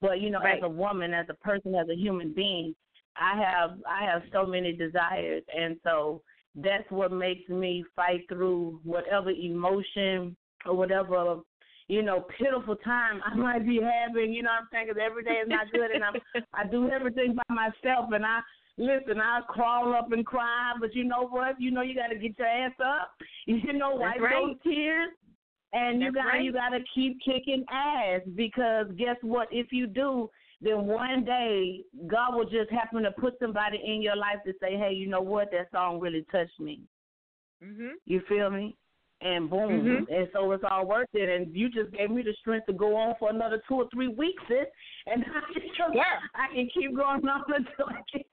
Speaker 4: But you know
Speaker 2: Right.
Speaker 4: as a woman as a person as a human being I have I have so many desires, and so that's what makes me fight through whatever emotion or whatever you know pitiful time I might be having. You know what I'm saying? Because every day is not good, and I'm I do everything by myself, and I listen. I crawl up and cry, but you know what? You know you got to get your ass up. You know wipe
Speaker 2: right.
Speaker 4: those tears. And you got
Speaker 2: right.
Speaker 4: you got to keep kicking ass because guess what? If you do, then one day God will just happen to put somebody in your life to say, "Hey, you know what? That song really touched me."
Speaker 2: Mhm.
Speaker 4: You feel me? And boom,
Speaker 2: Mhm.
Speaker 4: and so it's all worth it. And you just gave me the strength to go on for another two or three weeks, sis. And I can,
Speaker 2: Yeah.
Speaker 4: I can keep going on until I get.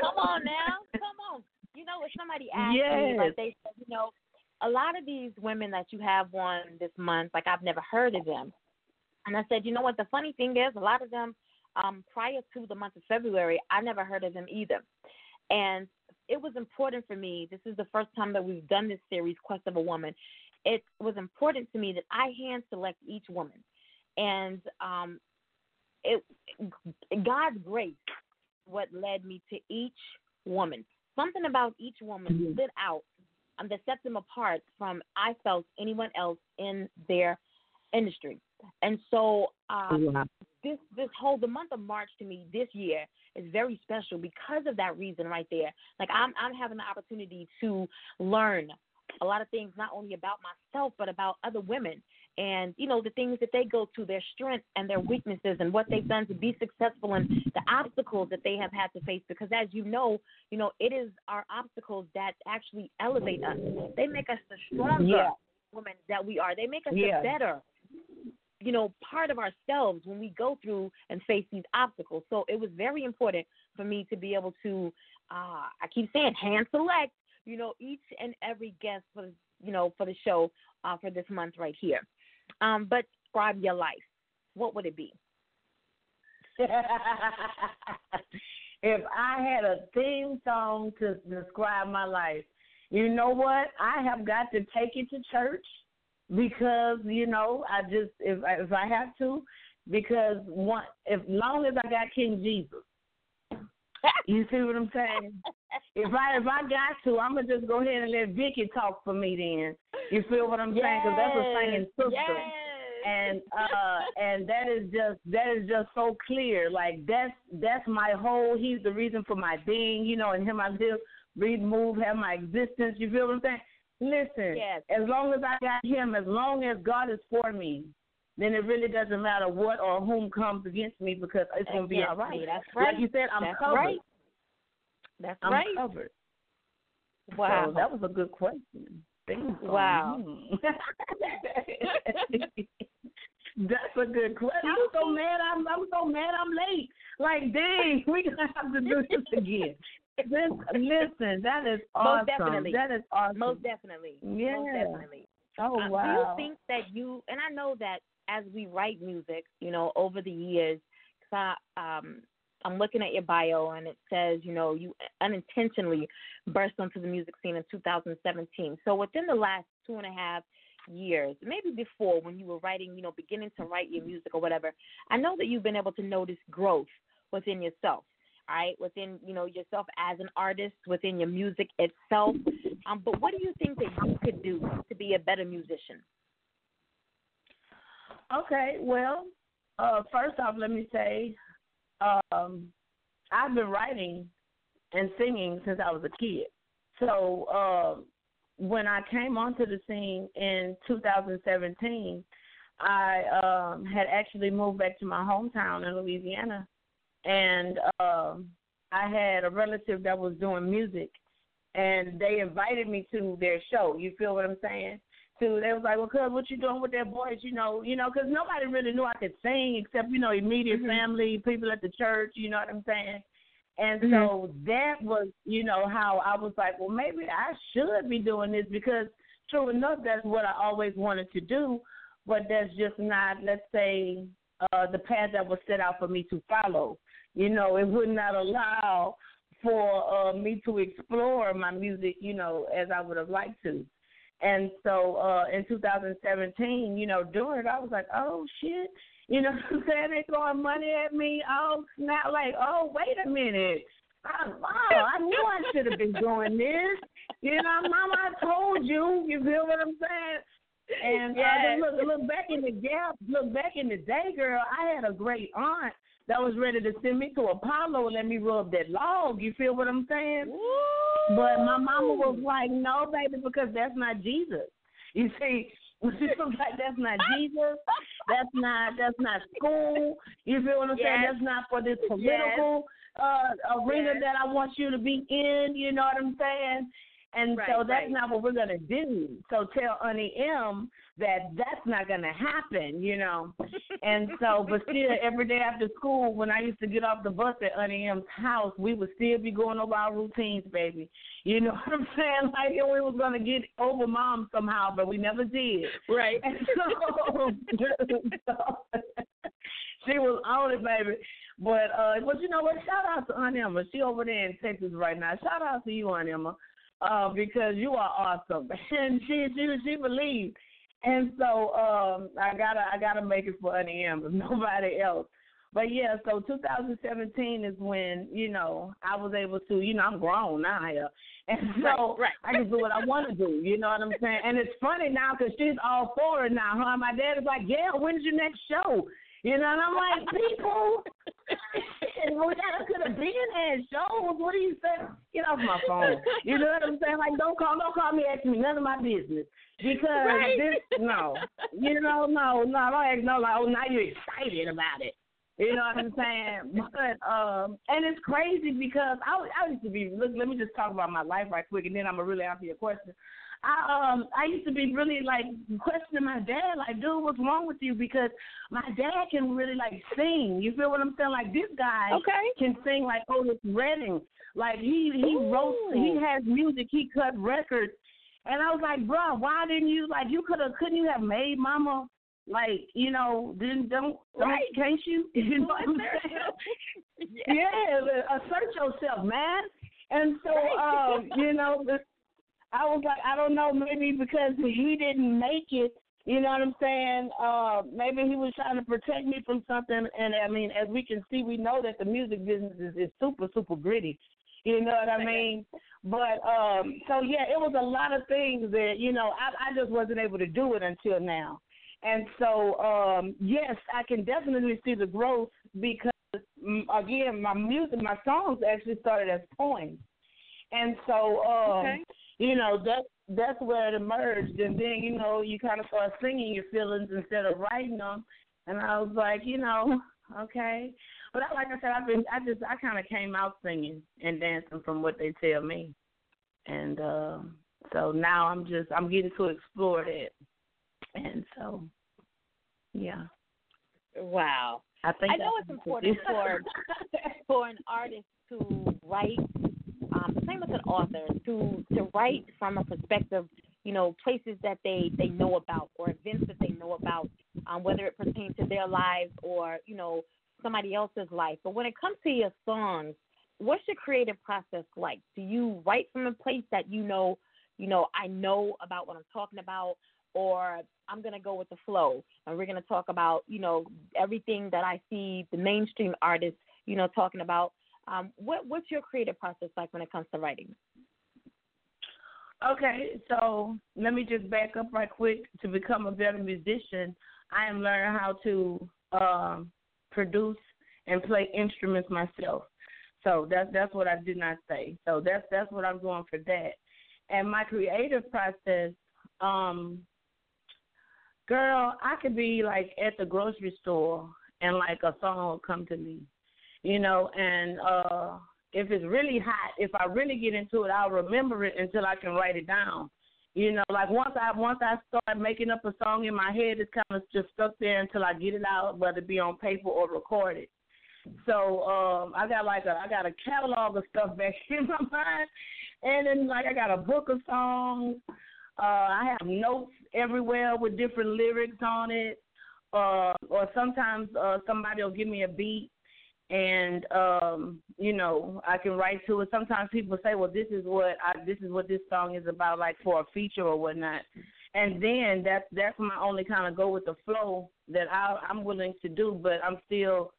Speaker 2: Come on now, come on. You know, if somebody asked me, like they said, you know, a lot of these women that you have on this month, like I've never heard of them. And I said, you know what? The funny thing is, a lot of them, um, prior to the month of February, I never heard of them either. And it was important for me. This is the first time that we've done this series, Quest of a Woman. It was important to me that I hand select each woman, and um, it God's grace what led me to each woman. Something about each woman
Speaker 4: Mhm.
Speaker 2: stood out um, that set them apart from I felt anyone else in their industry. And so um,
Speaker 4: Wow.
Speaker 2: This this whole the month of March to me this year is very special because of that reason right there. Like I'm I'm having the opportunity to learn a lot of things not only about myself but about other women and you know the things that they go through their strengths and their weaknesses and what they've done to be successful and the obstacles that they have had to face because as you know you know it is our obstacles that actually elevate us they make us the stronger
Speaker 4: Yeah.
Speaker 2: women that we are they make us
Speaker 4: Yeah.
Speaker 2: the better you know, part of ourselves when we go through and face these obstacles. So it was very important for me to be able to, uh, I keep saying hand select, you know, each and every guest for, you know, for the show uh, for this month right here. Um, but describe your life. What would it be?
Speaker 4: if I had a theme song to describe my life, you know what? I have got to take it to church because you know I just if I, if I have to because one as long as I got King Jesus, you see what I'm saying? If I if I got to, I'm gonna just go ahead and let Vicky talk for me. Then you feel what I'm saying? Because that's a singing sister
Speaker 2: Yes.
Speaker 4: and uh and that is just that is just so clear like that's that's my whole he's the reason for my being you know and him i live breathe move have my existence you feel what i'm saying listen
Speaker 2: Yes.
Speaker 4: as long as i got him as long as god is for me then it really doesn't matter what or whom comes against me because it's going to be all right
Speaker 2: me, that's right.
Speaker 4: like you said i'm covered.
Speaker 2: That's
Speaker 4: covered
Speaker 2: right. That's
Speaker 4: i'm
Speaker 2: right.
Speaker 4: covered
Speaker 2: Wow.
Speaker 4: so that was a good question song.
Speaker 2: Wow.
Speaker 4: That's a good question. I'm so mad. I'm I'm so mad. I'm late. Like, dang, we gonna have to do this again. Listen, listen, that is awesome.
Speaker 2: Most definitely.
Speaker 4: That is awesome.
Speaker 2: Most definitely.
Speaker 4: Yeah.
Speaker 2: Most definitely.
Speaker 4: Oh
Speaker 2: Uh,
Speaker 4: wow.
Speaker 2: Do you think that you and I know that as we write music, you know, over the years, cause I, um, I'm looking at your bio and it says, you know, you unintentionally burst onto the music scene in 2017. So within the last two and a half years, maybe before when you were writing, you know, beginning to write your music or whatever, I know that you've been able to notice growth within yourself. Right, within you know yourself as an artist, within your music itself. Um, but what do you think that you could do to be a better musician?
Speaker 4: Okay, well, uh, first off, let me say, um, I've been writing and singing since I was a kid. So uh, when I came onto the scene in 2017, I um, had actually moved back to my hometown in Louisiana, and um, I had a relative that was doing music, and they invited me to their show. You feel what I'm saying? To they was like, well, cuz what you doing with that voice? You know, you know, because nobody really knew I could sing except you know immediate
Speaker 2: Mhm.
Speaker 4: family, people at the church. You know what I'm saying? And
Speaker 2: Mhm.
Speaker 4: so that was, you know, how I was like, well, maybe I should be doing this because true enough, that's what I always wanted to do, but that's just not, let's say, uh, the path that was set out for me to follow. You know, it would not allow for uh, me to explore my music, you know, as I would have liked to. And so uh, in 2017, you know, doing it, I was like, oh shit, you know what I'm saying? They throwing money at me. Oh snap! Like, oh wait a minute. I, oh, I knew I should have been doing this. You know, Mama, I told you. You feel what I'm saying? And uh, then look, look back in the gap. Look back in the day, girl. I had a great aunt that was ready to send me to Apollo and let me rub that log. You feel what I'm saying? But my mama was like, "No, baby, because that's not Jesus." You see, she was like, "That's not Jesus. That's not that's not school." You feel what I'm saying? That's not for this political uh arena
Speaker 2: Yes.
Speaker 4: that I want you to be in. You know what I'm saying? And so that's
Speaker 2: right.
Speaker 4: not what we're gonna do. So tell Honey M that that's not gonna happen, you know. And so, but still, every day after school, when I used to get off the bus at Honey M's house, we would still be going over our routines, baby. You know what I'm saying? Like and we was gonna get over mom somehow, but we never did.
Speaker 2: Right.
Speaker 4: And so, so she was on it, baby. But uh, but you know what? Shout out to Aunt Emma. She over there in Texas right now. Shout out to you, Aunt Emma, uh, because you are awesome. And she she she believed. And so um, I gotta I gotta make it for Auntie Em, if nobody else. But yeah, so 2017 is when you know I was able to, you know, I'm grown now here, and so
Speaker 2: Right, right.
Speaker 4: I can do what I want to do. You know what I'm saying? And it's funny now because she's all for it now. Huh? My dad is like, "Yeah, when's your next show?" You know, and I'm like, "People, we gotta could have been at shows. What do you say? Get off my phone. You know what I'm saying? Like, don't call, don't call me, ask me none of my business because
Speaker 2: Right.
Speaker 4: this, no, you know, no, no, don't ask no. Like, oh, now you're excited about it. You know what I'm saying? But um, and it's crazy because I I used to be. Look, let me just talk about my life right quick, and then I'm gonna really answer your question. I um I used to be really like questioning my dad, like, dude, what's wrong with you? Because my dad can really like sing. You feel what I'm saying? Like this guy
Speaker 2: Okay.
Speaker 4: can sing like Otis Redding. Like he he wrote he has music, he cut records. And I was like, bro, why didn't you like you could have couldn't you have made mama like, you know, didn't don't don't
Speaker 2: Right.
Speaker 4: can't you? You know what I'm saying?
Speaker 2: yeah.
Speaker 4: yeah, assert yourself, man. And so, um, you know, I was like, I don't know, maybe because he didn't make it. You know what I'm saying? Uh, maybe he was trying to protect me from something. And I mean, as we can see, we know that the music business is, is super, super gritty. You know what I mean? But um, so yeah, it was a lot of things that you know I, I just wasn't able to do it until now. And so um, yes, I can definitely see the growth because mm, again, my music, my songs actually started as poems. And so um,
Speaker 2: Okay.
Speaker 4: you know that that's where it emerged and then you know you kind of start singing your feelings instead of writing them and i was like you know okay but I, like i said i've been i just i kind of came out singing and dancing from what they tell me. And uh so now i'm just i'm getting to explore that. And so yeah.
Speaker 2: Wow.
Speaker 4: I think
Speaker 2: I know it's important for for an artist to write, um, same as an author, to to write from a perspective, you know, places that they they know about or events that they know about, um, whether it pertains to their lives or you know somebody else's life. But when it comes to your songs, what's your creative process like? Do you write from a place that you know, you know, I know about what I'm talking about, or I'm gonna go with the flow and we're gonna talk about, you know, everything that I see the mainstream artists, you know, talking about. Um, what what's your creative process like when it comes to writing?
Speaker 4: Okay, so let me just back up right quick. To become a better musician, I am learning how to um, produce and play instruments myself. So that's that's what I did not say. So that's that's what I'm doing for that. And my creative process, um, girl, I could be like at the grocery store and like a song will come to me, you know, and uh if it's really hot, if I really get into it, I'll remember it until I can write it down. You know, like once I once I start making up a song in my head, it's kind of just stuck there until I get it out, whether it be on paper or recorded. So um I got like a I got a catalog of stuff back in my mind, and then like I got a book of songs. Uh, I have notes everywhere with different lyrics on it. Uh, or sometimes uh, somebody will give me a beat and um you know i can write to it. Sometimes people say well this is what i this is what this song is about like for a feature or whatnot. And then that's that's my only kind of go with the flow that i i'm willing to do but i'm still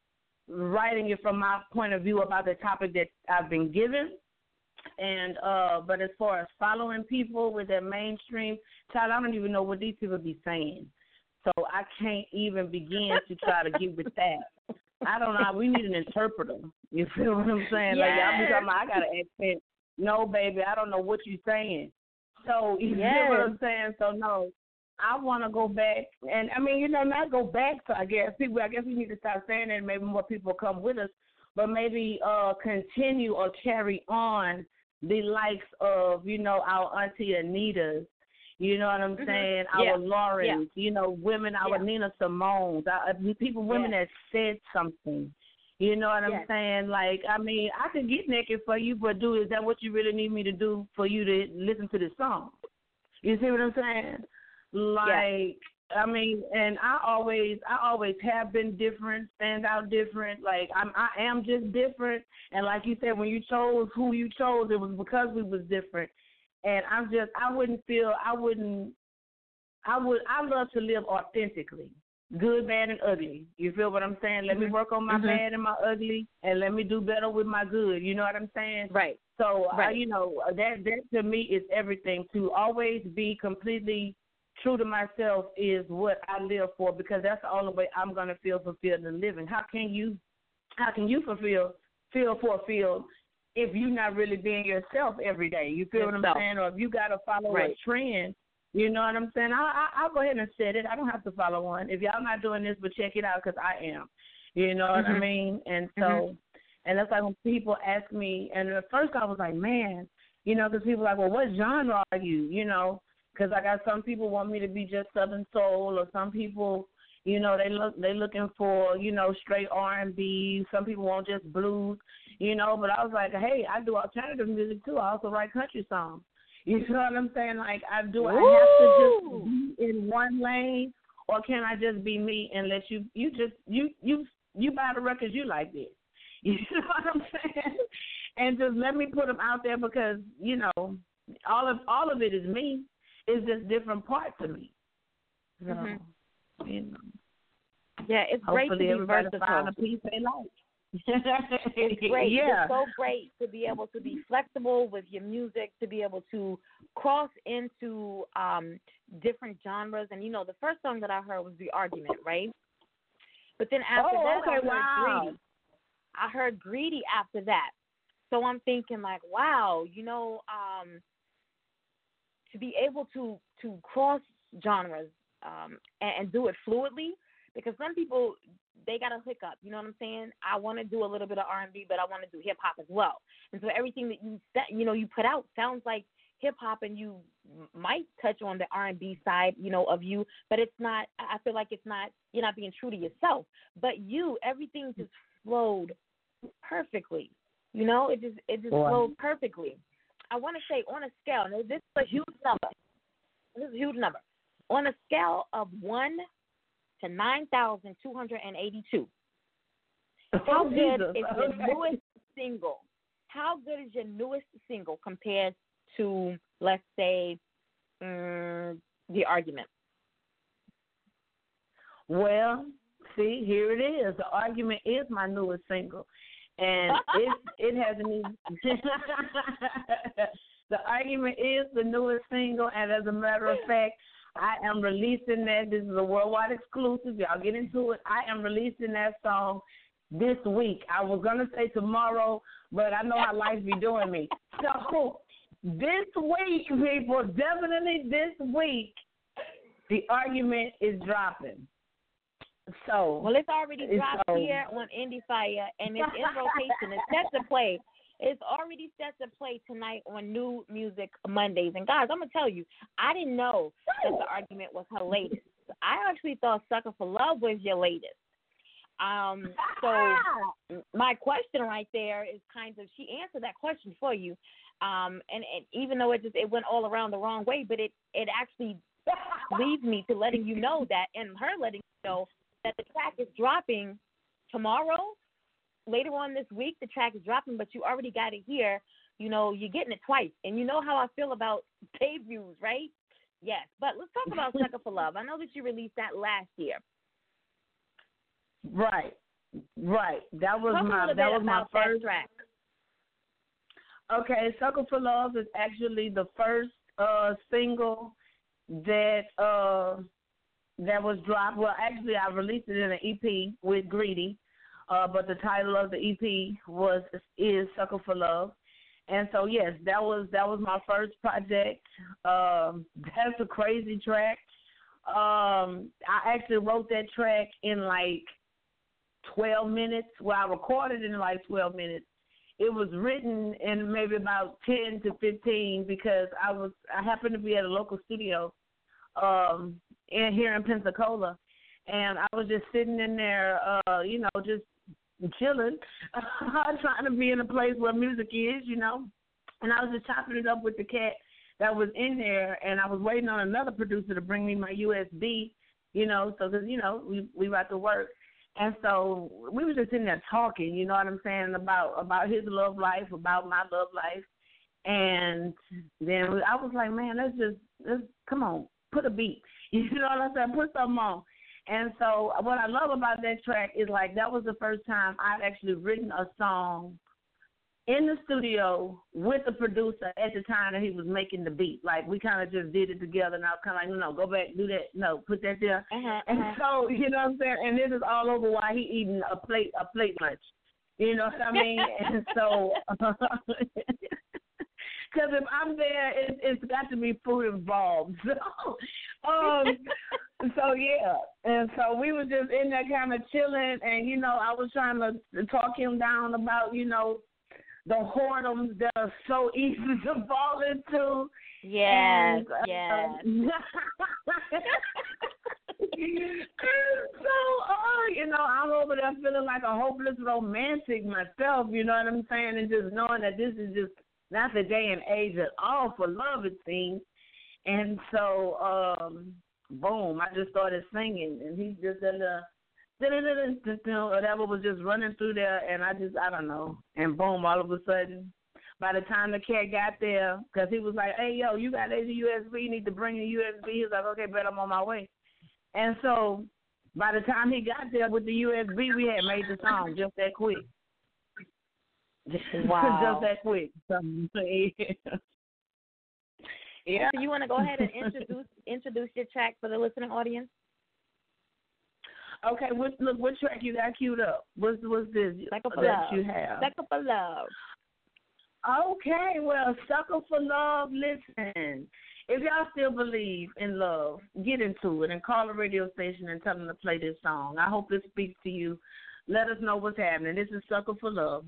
Speaker 4: writing it from my point of view about the topic that i've been given. And uh but as far as following people with their mainstream child i don't even know what these people be saying. So i can't even begin to try to get with that I don't know. We need an interpreter. You feel what I'm saying?
Speaker 2: Yes.
Speaker 4: Like y'all be talking about, I got an accent. No, baby, I don't know what you're saying. So you
Speaker 2: yes.
Speaker 4: feel what I'm saying? So no, I want to go back, and I mean, you know, not go back. So I guess people, I guess we need to start saying that. Maybe more people come with us, but maybe uh continue or carry on the likes of you know our auntie Anita's you know what I'm
Speaker 2: mm-hmm.
Speaker 4: saying?
Speaker 2: Yeah.
Speaker 4: Our Lauryns,
Speaker 2: yeah.
Speaker 4: you know, women, our
Speaker 2: yeah.
Speaker 4: Nina Simone's, our, people, women that said something. You know what I'm saying? Like, I mean, I can get naked for you, but do is that what you really need me to do for you to listen to this song? You see what I'm saying? Like, I mean, and I always, I always have been different, stand out different. Like, I'm, I am just different. And like you said, when you chose who you chose, it was because we was different and I'm just I wouldn't feel I wouldn't I would I love to live authentically. Good, bad and ugly. You feel what I'm saying? Let
Speaker 2: mm-hmm.
Speaker 4: me work on my
Speaker 2: mm-hmm.
Speaker 4: bad and my ugly and let me do better with my good. You know what I'm saying?
Speaker 2: Right.
Speaker 4: So
Speaker 2: right.
Speaker 4: I, you know, that that to me is everything. To always be completely true to myself is what I live for because that's the only way I'm gonna feel fulfilled in living. How can you how can you fulfill feel fulfilled if you're not really being yourself every day. You feel
Speaker 2: yourself.
Speaker 4: what I'm saying? Or if you got to follow
Speaker 2: right.
Speaker 4: a trend, you know what I'm saying? I, I, I'll go ahead and set it. I don't have to follow one. If y'all not doing this, but check it out because I am. You know what
Speaker 2: mm-hmm.
Speaker 4: I mean? And so,
Speaker 2: mm-hmm.
Speaker 4: and that's like when people ask me, and at first I was like, man, you know, because people are like, well, what genre are you? You know, because I got some people want me to be just Southern Soul, or some people you know, they look they looking for, you know, straight R and B. Some people want just blues, you know, but I was like, Hey, I do alternative music too. I also write country songs. You know what I'm saying? Like I do I have to just be in one lane or can I just be me and let you you just you you you buy the records you like this. You know what I'm saying? And just let me put them out there because, you know, all of all of it is me. It's just different parts of me. So,
Speaker 2: mm-hmm.
Speaker 4: you know.
Speaker 2: Yeah, it's great to be versatile.
Speaker 4: Find a piece they like.
Speaker 2: It's great.
Speaker 4: Yeah.
Speaker 2: It's so great to be able to be flexible with your music, to be able to cross into um different genres. And you know, the first song that I heard was The Argument, right? But then after
Speaker 4: oh,
Speaker 2: that,
Speaker 4: okay,
Speaker 2: I heard
Speaker 4: wow.
Speaker 2: Greedy. I heard Greedy after that. So I'm thinking like, wow, you know, um, to be able to to cross genres um, and, and do it fluidly because some people they got a hiccup. You know what I'm saying? I want to do a little bit of R&B, but I want to do hip hop as well. And so everything that you that you know you put out sounds like hip hop and you might touch on the R and B side, you know, of you, but it's not. I feel like it's not. You're not being true to yourself. But you, everything hmm. just flowed perfectly. You know, it just it just
Speaker 4: Boy.
Speaker 2: flowed perfectly. I want to say on a scale. Now, this is a huge number. This is a huge number. On a scale of one to nine thousand two hundred and eighty-two. How
Speaker 4: Oh,
Speaker 2: good
Speaker 4: Jesus.
Speaker 2: is your newest single? How good is your newest single compared to, let's say, mm, the argument?
Speaker 4: Well, see, here it is. The argument is my newest single, and it it hasn't even. the argument is the newest single, and as a matter of fact, I am releasing that. This is a worldwide exclusive. Y'all get into it. I am releasing that song this week. I was gonna say tomorrow, but I know how life be doing me. So this week, people, definitely this week, the argument is dropping. So
Speaker 2: Well, it's already dropped
Speaker 4: so-
Speaker 2: here on Indie Fire, and it's in rotation. It's set to play. It's already set to play tonight on New Music Mondays. And guys, I'm gonna tell you, I didn't know that the argument was her latest. I actually thought "Sucker for Love" was your latest. Um, so my question right there is kind of she answered that question for you. Um, and, and even though it just it went all around the wrong way, but it it actually leads me to letting you know that, and her letting you know that the track is dropping tomorrow. Later on this week, the track is dropping, but you already got it here. You know, you're getting it twice, and you know how I feel about debuts, right? Yes, but let's talk about "Sucker for Love." I know that you released that last year.
Speaker 4: right, right. That was
Speaker 2: Talk
Speaker 4: my that was my first.
Speaker 2: track.
Speaker 4: Okay, "Sucker for Love" is actually the first uh single that uh that was dropped. Well, actually, I released it in an EP with Greedy, uh, but the title of the EP was is "Sucker for Love." And so yes, that was that was my first project. Um, that's a crazy track. Um, I actually wrote that track in like twelve minutes. Well, I recorded in like twelve minutes. It was written in maybe about ten to fifteen because I was I happened to be at a local studio um in here in Pensacola and I was just sitting in there uh, you know, just chilling, trying to be in a place where music is, you know. And I was just chopping it up with the cat that was in there, and I was waiting on another producer to bring me my USB, you know, so because you know we we about to work, and so we were just sitting there talking, you know what I'm saying about about his love life, about my love life, and then I was like, man, let's just let's come on, put a beat, you know what I'm saying, put something on. And so what I love about that track is like that was the first time I'd actually written a song in the studio with the producer at the time that he was making the beat. Like we kind of just did it together, and I was kind of like, no, no, go back, do that, no, put that there.
Speaker 2: Uh-huh,
Speaker 4: And
Speaker 2: uh-huh.
Speaker 4: so you know what I'm saying. And this is all over while he eating a plate a plate lunch. You know what I mean? and so. Because if I'm there, it, it's got to be food involved. So, um, so yeah, and so we were just in there kind of chilling, and you know, I was trying to talk him down about you know the whoredoms that are so easy to fall into.
Speaker 2: Yes,
Speaker 4: And, uh,
Speaker 2: yes.
Speaker 4: so, oh, you know, I'm over there feeling like a hopeless romantic myself, you know what I'm saying? And just knowing that this is just not the day and age at all for love, it seems. And so, um, boom, I just started singing, and he just did the whatever was just running through there, and I just, I don't know, and boom, all of a sudden, by the time the cat got there, because he was like, hey, yo, you got a USB, you need to bring a USB. He was like, okay, but I'm on my way. And so by the time he got there with the USB, we had made the song just that quick.
Speaker 2: Wow.
Speaker 4: just that quick. Yeah. yeah.
Speaker 2: So you want to go ahead and introduce introduce your track for the listening audience?
Speaker 4: Okay, what, look, what track you got queued up? What's, what's this
Speaker 2: Sucker for
Speaker 4: that
Speaker 2: Love.
Speaker 4: you have?
Speaker 2: Sucker for Love.
Speaker 4: Okay, well, Sucker for Love, listen. If y'all still believe in love, get into it and call the radio station and tell them to play this song. I hope it speaks to you. Let us know what's happening. This is Sucker for Love.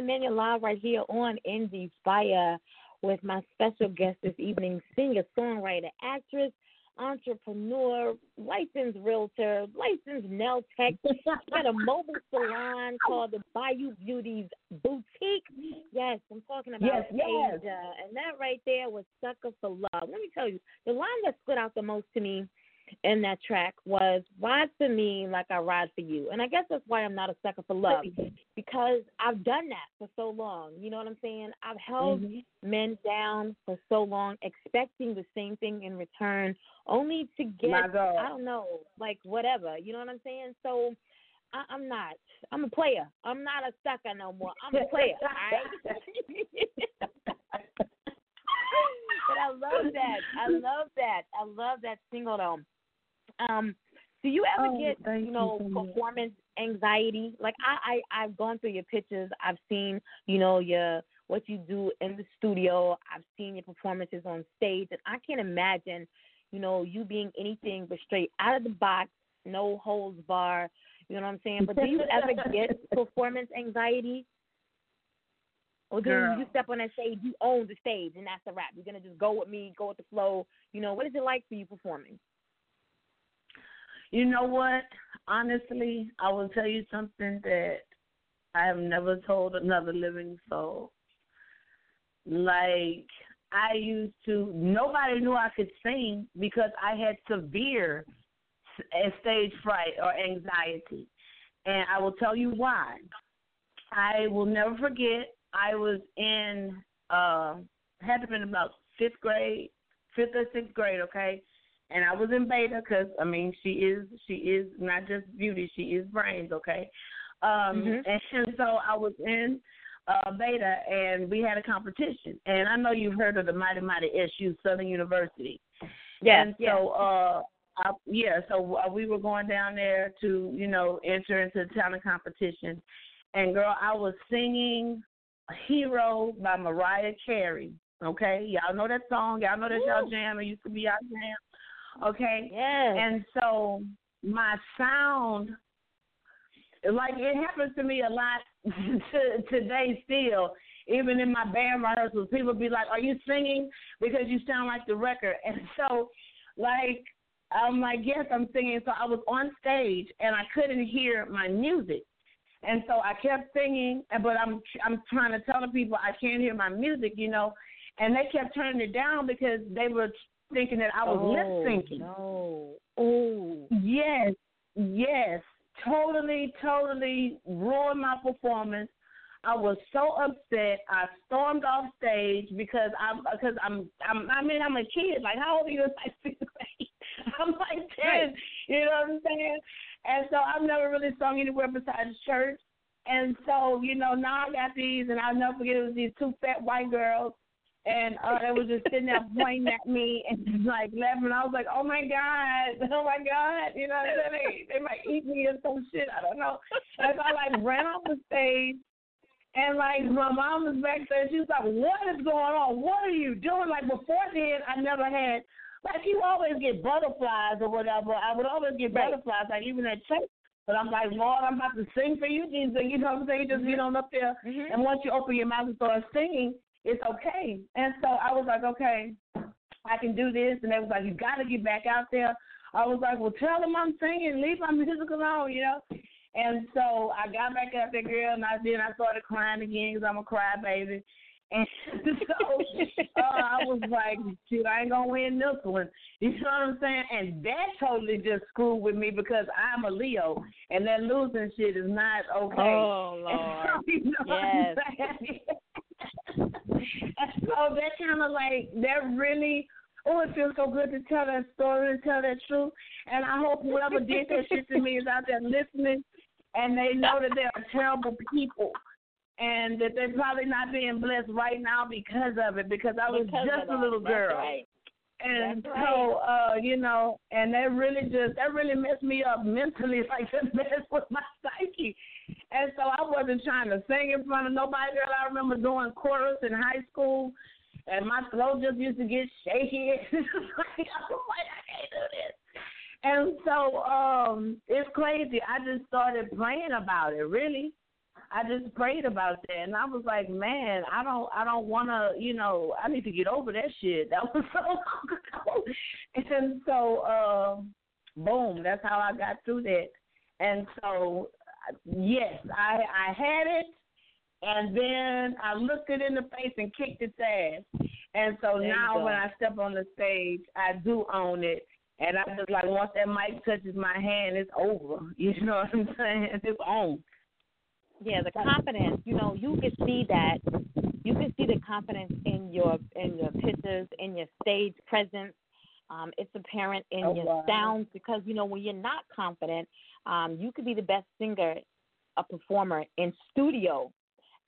Speaker 2: Just tuning live right here on Indie Fire with my special guest this evening, singer, songwriter, actress, entrepreneur, licensed realtor, licensed nail tech. got a mobile salon called the Bayou Beauties Boutique. Yes, I'm talking about
Speaker 4: yes, yes.
Speaker 2: Asia. And that right there was Sucker for Love. Let me tell you, the line that stood out the most to me in that track was ride for me like I ride for you. And I guess that's why I'm not a sucker for love because I've done that for so long. You know what I'm saying? I've held mm-hmm. men down for so long expecting the same thing in return only to get I don't know, like whatever. You know what I'm saying? So I, I'm not. I'm a player. I'm not a sucker no more. I'm a player. all right? but I love that. I love that. I love that single though. Um, do you ever
Speaker 4: oh,
Speaker 2: get you know
Speaker 4: you so
Speaker 2: performance anxiety? Like I, I I've gone through your pictures. I've seen you know your what you do in the studio. I've seen your performances on stage, and I can't imagine you know you being anything but straight out of the box, no holds bar. You know what I'm saying? But do you ever get performance anxiety? Or do
Speaker 4: Girl.
Speaker 2: you step on that stage, you own the stage, and that's a wrap? You're gonna just go with me, go with the flow. You know, what is it like for you performing?
Speaker 4: You know what? Honestly, I will tell you something that I have never told another living soul. Like I used to, nobody knew I could sing because I had severe stage fright or anxiety, and I will tell you why. I will never forget. I was in, uh, had to been about fifth grade, fifth or sixth grade, okay, and I was in beta because I mean she is she is not just beauty, she is brains, okay. Um,
Speaker 2: mm-hmm.
Speaker 4: and so I was in uh, beta, and we had a competition. And I know you've heard of the Mighty Mighty SU Southern University.
Speaker 2: Yes.
Speaker 4: And
Speaker 2: yes.
Speaker 4: so uh, I, yeah, so uh, we were going down there to, you know, enter into the talent competition, and girl, I was singing "Hero" by Mariah Carey. Okay, y'all know that song. Y'all know that's y'all jam. It used to be our jam. Okay.
Speaker 2: Yes.
Speaker 4: And so my sound, like it happens to me a lot to, today still. Even in my band rehearsals, people be like, "Are you singing because you sound like the record?" And so, like, I'm like, "Yes, I'm singing." So I was on stage and I couldn't hear my music. And so I kept singing, but I'm I'm trying to tell the people I can't hear my music, you know and they kept turning it down because they were thinking that I was
Speaker 2: oh,
Speaker 4: lip syncing.
Speaker 2: No. Oh.
Speaker 4: Yes, yes, totally, totally ruined my performance. I was so upset. I stormed off stage because I'm because I'm I'm I mean I'm a kid. Like how old are you? Like six I'm like ten. Right. You know what I'm saying? And so I've never really sung anywhere besides church. And so you know now I got these, and I'll never forget it was these two fat white girls and uh, they was just sitting there pointing at me and just like laughing. I was like, "Oh my god, oh my god!" You know, they they might eat me or some shit. I don't know. And so I like ran off the stage, and like my mom was back there. She was like, "What is going on? What are you doing?" Like before then, I never had. Like you always get butterflies or whatever. I would always get right. butterflies, like even at church. But I'm like, Lord, I'm about to sing for you, Jesus. You know what I'm saying? Just get on up there, mm-hmm. and once you open your mouth and start singing, it's okay. And so I was like, okay, I can do this. And they was like, you got to get back out there. I was like, well, tell them I'm singing. Leave my music alone, you know. And so I got back out there, girl, and I then I started crying again because I'm a crybaby. And so uh, I was like, shoot, I ain't gonna win this one. You know what I'm saying? And that totally just screwed with me because I'm a Leo, and that losing shit is not okay.
Speaker 2: Oh Lord,
Speaker 4: so, you know yes. And so that kind of like that really. Oh, it feels so good to tell that story and tell that truth. And I hope whoever did that shit to me is out there listening, and they know that they are terrible people and that they're probably not being blessed right now because of it because I was
Speaker 2: because
Speaker 4: just a little girl.
Speaker 2: Right.
Speaker 4: And
Speaker 2: That's
Speaker 4: so, uh, you know, and that really just that really messed me up mentally, like that messed with my psyche. And so I wasn't trying to sing in front of nobody. Girl, I remember doing chorus in high school, and my throat just used to get shaky. like, I'm like, I can't do this. And so um it's crazy. I just started praying about it, really. I just prayed about that, and I was like, man, I don't, I don't want to, you know, I need to get over that shit. That was so long ago, and so, uh, boom, that's how I got through that. And so, yes, I, I had it, and then I looked it in the face and kicked its ass. And so
Speaker 2: there
Speaker 4: now, when I step on the stage, I do own it. And I just like once that mic touches my hand, it's over. You know what I'm saying? It's on.
Speaker 2: Yeah, the confidence. You know, you can see that. You can see the confidence in your in your pictures, in your stage presence. Um, it's apparent in
Speaker 4: oh,
Speaker 2: your
Speaker 4: wow.
Speaker 2: sounds because you know when you're not confident, um, you could be the best singer, a performer in studio,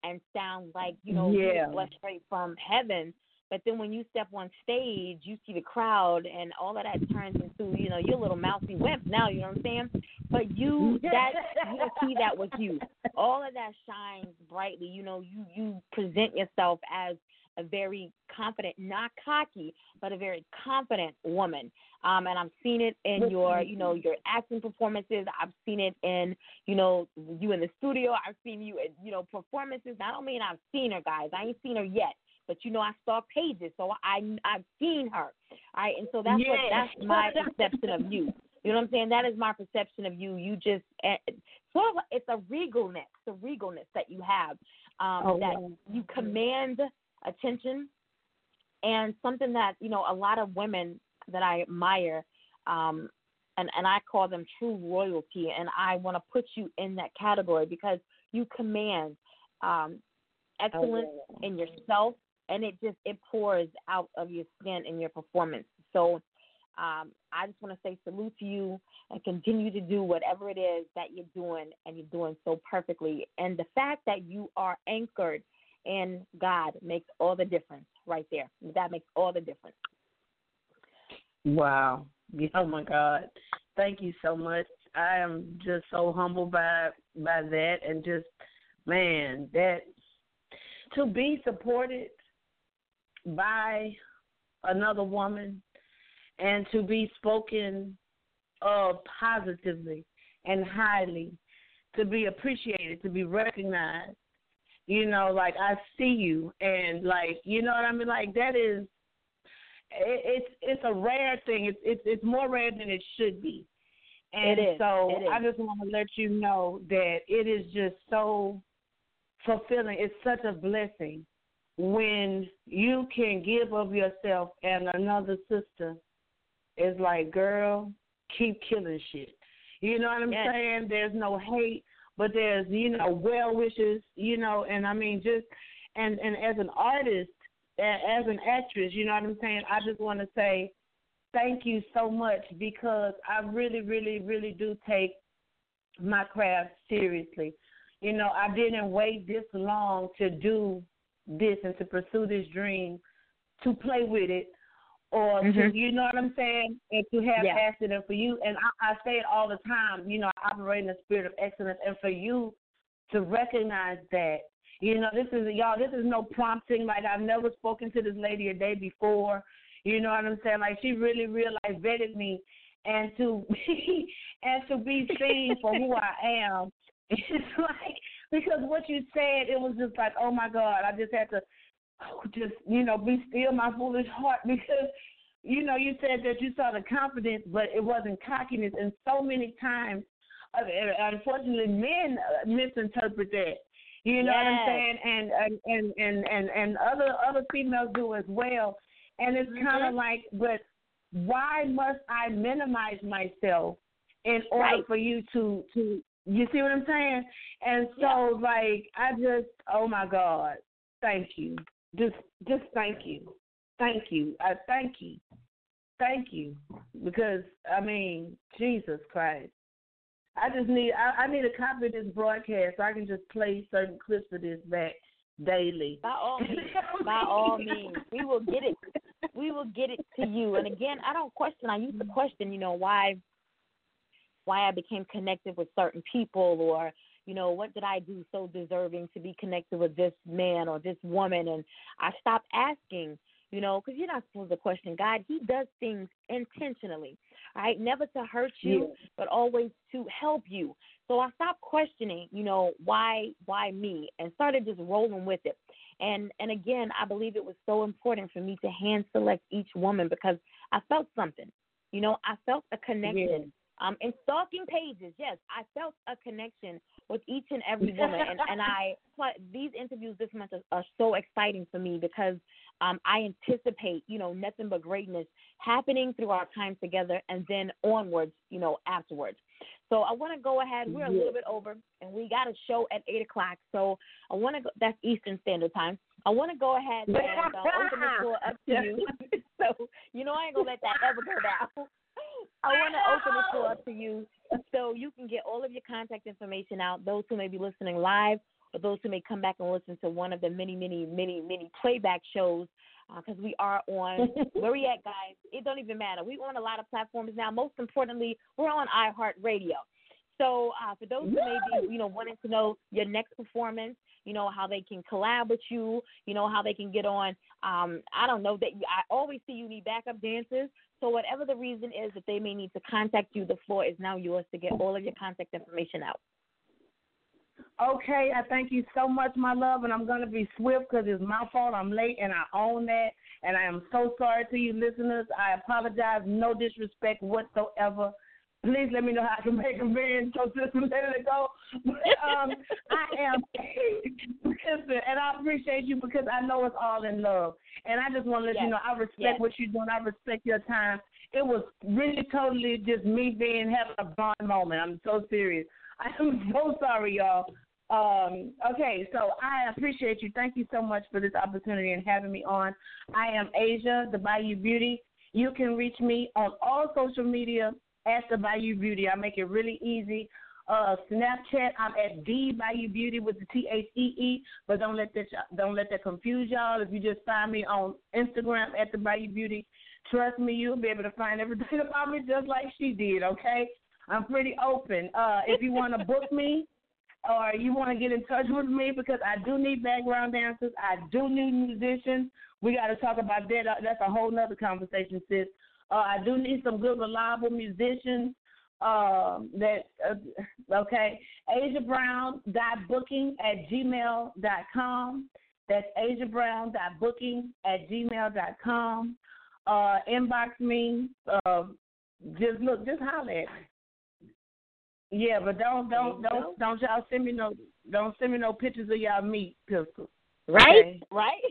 Speaker 2: and sound like you know
Speaker 4: yeah.
Speaker 2: you straight from heaven. But then when you step on stage, you see the crowd, and all of that turns into you know your little mousy wimp. Now you know what I'm saying. But you that you see that with you. All of that shines brightly. You know you you present yourself as a very confident, not cocky, but a very confident woman. Um, and I've seen it in your, you know, your acting performances. I've seen it in, you know, you in the studio. I've seen you in, you know, performances. I don't mean I've seen her, guys. I ain't seen her yet, but you know I saw pages, so I I've seen her. All right, and so that's
Speaker 4: yes.
Speaker 2: what that's my perception of you. You know what I'm saying? That is my perception of you. You just uh, sort of it's a regalness, the regalness that you have, um,
Speaker 4: oh,
Speaker 2: that
Speaker 4: wow.
Speaker 2: you command attention, and something that you know a lot of women that I admire. Um, and, and I call them true royalty, and I want to put you in that category because you command um, excellence
Speaker 4: oh,
Speaker 2: in yourself and it just it pours out of your skin in your performance. So um, I just want to say salute to you and continue to do whatever it is that you're doing and you're doing so perfectly. And the fact that you are anchored in God makes all the difference right there. That makes all the difference.
Speaker 4: Wow. Oh my God. Thank you so much. I am just so humbled by by that and just man, that to be supported by another woman and to be spoken of positively and highly, to be appreciated, to be recognized. You know, like I see you, and like you know what I mean. Like that is, it's it's a rare thing. It's it's it's more rare than it should be. And so. I just want to let you know that it is just so fulfilling. It's such a blessing when you can give of yourself and another sister is like, girl, keep killing shit. You know what I'm
Speaker 2: yes.
Speaker 4: saying? There's no hate, but there's, you know, well wishes, you know, and I mean just and and as an artist, as an actress, you know what I'm saying? I just want to say thank you so much because I really, really, really do take my craft seriously. You know, I didn't wait this long to do this and to pursue this dream, to play with it, or
Speaker 2: mm-hmm.
Speaker 4: to, you know what I'm saying, and to have
Speaker 2: yeah.
Speaker 4: passion. And for you, and I, I say it all the time, you know, I operate in a spirit of excellence, and for you to recognize that. You know, this is y'all. This is no prompting. Like I've never spoken to this lady a day before. You know what I'm saying? Like she really realized vetted me, and to be and to be seen for who I am. It's like because what you said, it was just like, oh my God, I just had to just you know be still my foolish heart because you know you said that you saw the confidence, but it wasn't cockiness, and so many times, uh, unfortunately, men uh, misinterpret that. You know
Speaker 2: yes.
Speaker 4: what I'm saying? And and and and and, other other females do as well. And it's
Speaker 2: mm-hmm.
Speaker 4: kind of like, but why must I minimize myself in order
Speaker 2: right.
Speaker 4: for you to to you see what I'm saying? And so
Speaker 2: yeah.
Speaker 4: like I just oh my God, thank you. Just just thank you. Thank you. I thank you. Thank you. Because I mean, Jesus Christ. I just need I, I need a copy of this broadcast so I can just play certain clips of this back daily.
Speaker 2: By all means. By all means. We will get it. We will get it to you. And again, I don't question I used to question, you know, why why I became connected with certain people or you know what did I do so deserving to be connected with this man or this woman and I stopped asking you know because you're not supposed to question God he does things intentionally right never to hurt you
Speaker 4: yeah.
Speaker 2: but always to help you. So I stopped questioning you know why why me and started just rolling with it. And and again I believe it was so important for me to hand select each woman because I felt something. You know I felt a connection.
Speaker 4: Yeah.
Speaker 2: Um, in stalking pages, yes, I felt a connection with each and every woman, and and I these interviews this month are, are so exciting for me because um, I anticipate you know nothing but greatness happening through our time together, and then onwards, you know, afterwards. So I want to go ahead. We're a little bit over, and we got a show at eight o'clock. So I want to go. That's Eastern Standard Time. I want to go ahead and uh, open the floor up to you. so you know I ain't gonna let that ever go down. I want to open the floor up to you so you can get all of your contact information out. Those who may be listening live, or those who may come back and listen to one of the many, many, many, many playback shows, because uh, we are on where we at, guys. It don't even matter. We're on a lot of platforms now. Most importantly, we're on iHeartRadio. So uh, for those who may be, you know, wanting to know your next performance, you know how they can collab with you, you know how they can get on. Um, I don't know that I always see you need backup dancers. So whatever the reason is that they may need to contact you, the floor is now yours to get all of your contact information out.
Speaker 4: Okay, I thank you so much, my love, and I'm going to be swift because it's my fault. I'm late, and I own that. And I am so sorry to you listeners. I apologize. No disrespect whatsoever. Please let me know how I can make amends so system let it go. But um, I am listen, and I appreciate you because I know it's all in love. And I just want to let
Speaker 2: yes.
Speaker 4: you know I respect
Speaker 2: yes.
Speaker 4: what you're doing. I respect your time. It was really totally just me being having a bond moment. I'm so serious. I am so sorry, y'all. Um, okay, so I appreciate you. Thank you so much for this opportunity and having me on. I am Asia, the Bayou Beauty. You can reach me on all social media at the Bayou Beauty. I make it really easy. Uh, Snapchat, I'm at the Bayou Beauty with the T H E E, but don't let that don't let that confuse y'all. If you just find me on Instagram at the Bayou Beauty, Trust me, you'll be able to find everything about me just like she did, okay? I'm pretty open. Uh, if you want to book me or you want to get in touch with me because I do need background dancers, I do need musicians. We got to talk about that. Uh, that's a whole nother conversation, sis. Uh, I do need some good, reliable musicians. Um, that uh, okay, Asia Brown dot booking at gmail dot com. That's Asia Brown dot booking at gmail dot com. Uh, inbox me. Uh, just look, just holler at me. Yeah, but don't don't don't don't y'all send me no don't send me no pictures of y'all meat pistol.
Speaker 2: Right, okay. right.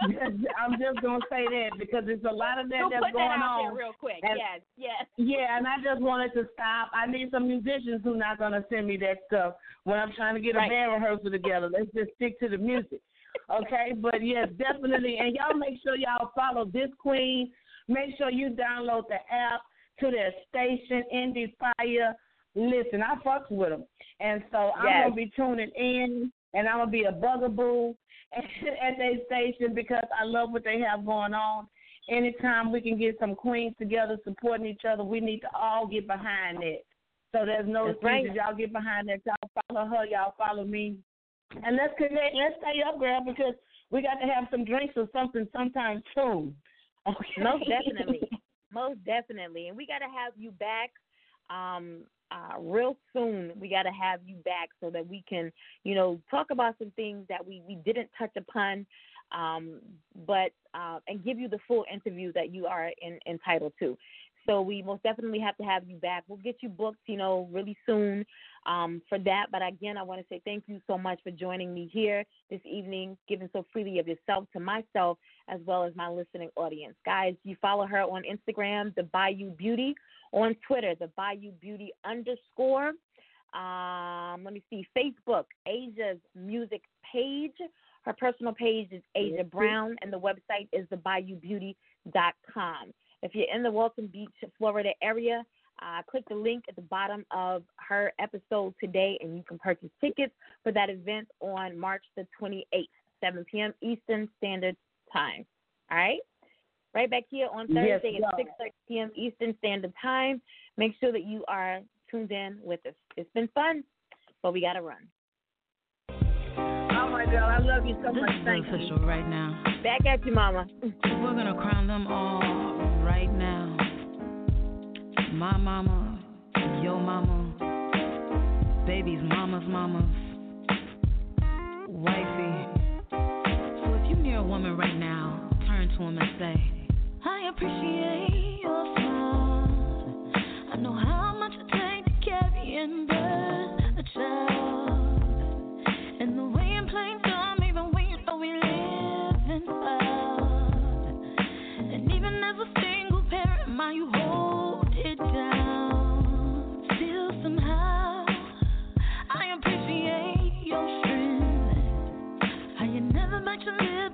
Speaker 4: I'm just gonna say that because there's a lot of that
Speaker 2: so
Speaker 4: that's going
Speaker 2: that
Speaker 4: on.
Speaker 2: real quick.
Speaker 4: And,
Speaker 2: yes, yes.
Speaker 4: Yeah, and I just wanted to stop. I need some musicians who not gonna send me that stuff when I'm trying to get
Speaker 2: right.
Speaker 4: a band rehearsal together. Let's just stick to the music. Okay, but yes, definitely. And y'all make sure y'all follow this queen. Make sure you download the app to their station, Indie Fire. Listen, I fucks with them, and so I'm gonna be tuning in, and I'm gonna be a bugaboo at their station because I love what they have going on. Anytime we can get some queens together supporting each other, we need to all get behind it. So there's no
Speaker 2: excuses. Right.
Speaker 4: Y'all get behind that. Y'all follow her. Y'all follow me. And let's connect. Let's stay up, girl, because we got to have some drinks or something sometime soon.
Speaker 2: Okay. Most definitely. Most definitely. And we got to have you back um, uh, real soon. We got to have you back so that we can, you know, talk about some things that we, we didn't touch upon, um, but uh, and give you the full interview that you are in, entitled to. So we most definitely have to have you back. We'll get you booked, you know, really soon um, for that. But again, I want to say thank you so much for joining me here this evening, giving so freely of yourself to myself as well as my listening audience. Guys, you follow her on Instagram, the Bayou Beauty, on Twitter, the Bayou Beauty underscore. Um, let me see, Facebook, Asia's music page. Her personal page is Asia Brown, and the website is the thebayoubeauty.com. If you're in the Walton Beach, Florida area, uh, click the link at the bottom of her episode today, and you can purchase tickets for that event on March the 28th, 7 p.m. Eastern Standard Time. All right? Right back here on Thursday
Speaker 4: yes,
Speaker 2: at 6 p.m. Eastern Standard Time. Make sure that you are tuned in with us. It's been fun, but we got to run.
Speaker 4: Oh my God, I love you so
Speaker 1: this
Speaker 4: much.
Speaker 1: Is
Speaker 4: Thank
Speaker 1: official
Speaker 4: you.
Speaker 1: right now.
Speaker 2: Back at you, Mama.
Speaker 1: We're gonna crown them all right now. My mama, your mama, baby's mama's mama's wifey. So if you near a woman right now, turn to him and say, I appreciate your smile. I know how much it takes to carry and birth a child. And the way dumb, even when you know we live in. And even as a single parent, my you hold it down. Still somehow, I appreciate your strength. How you never met your lips.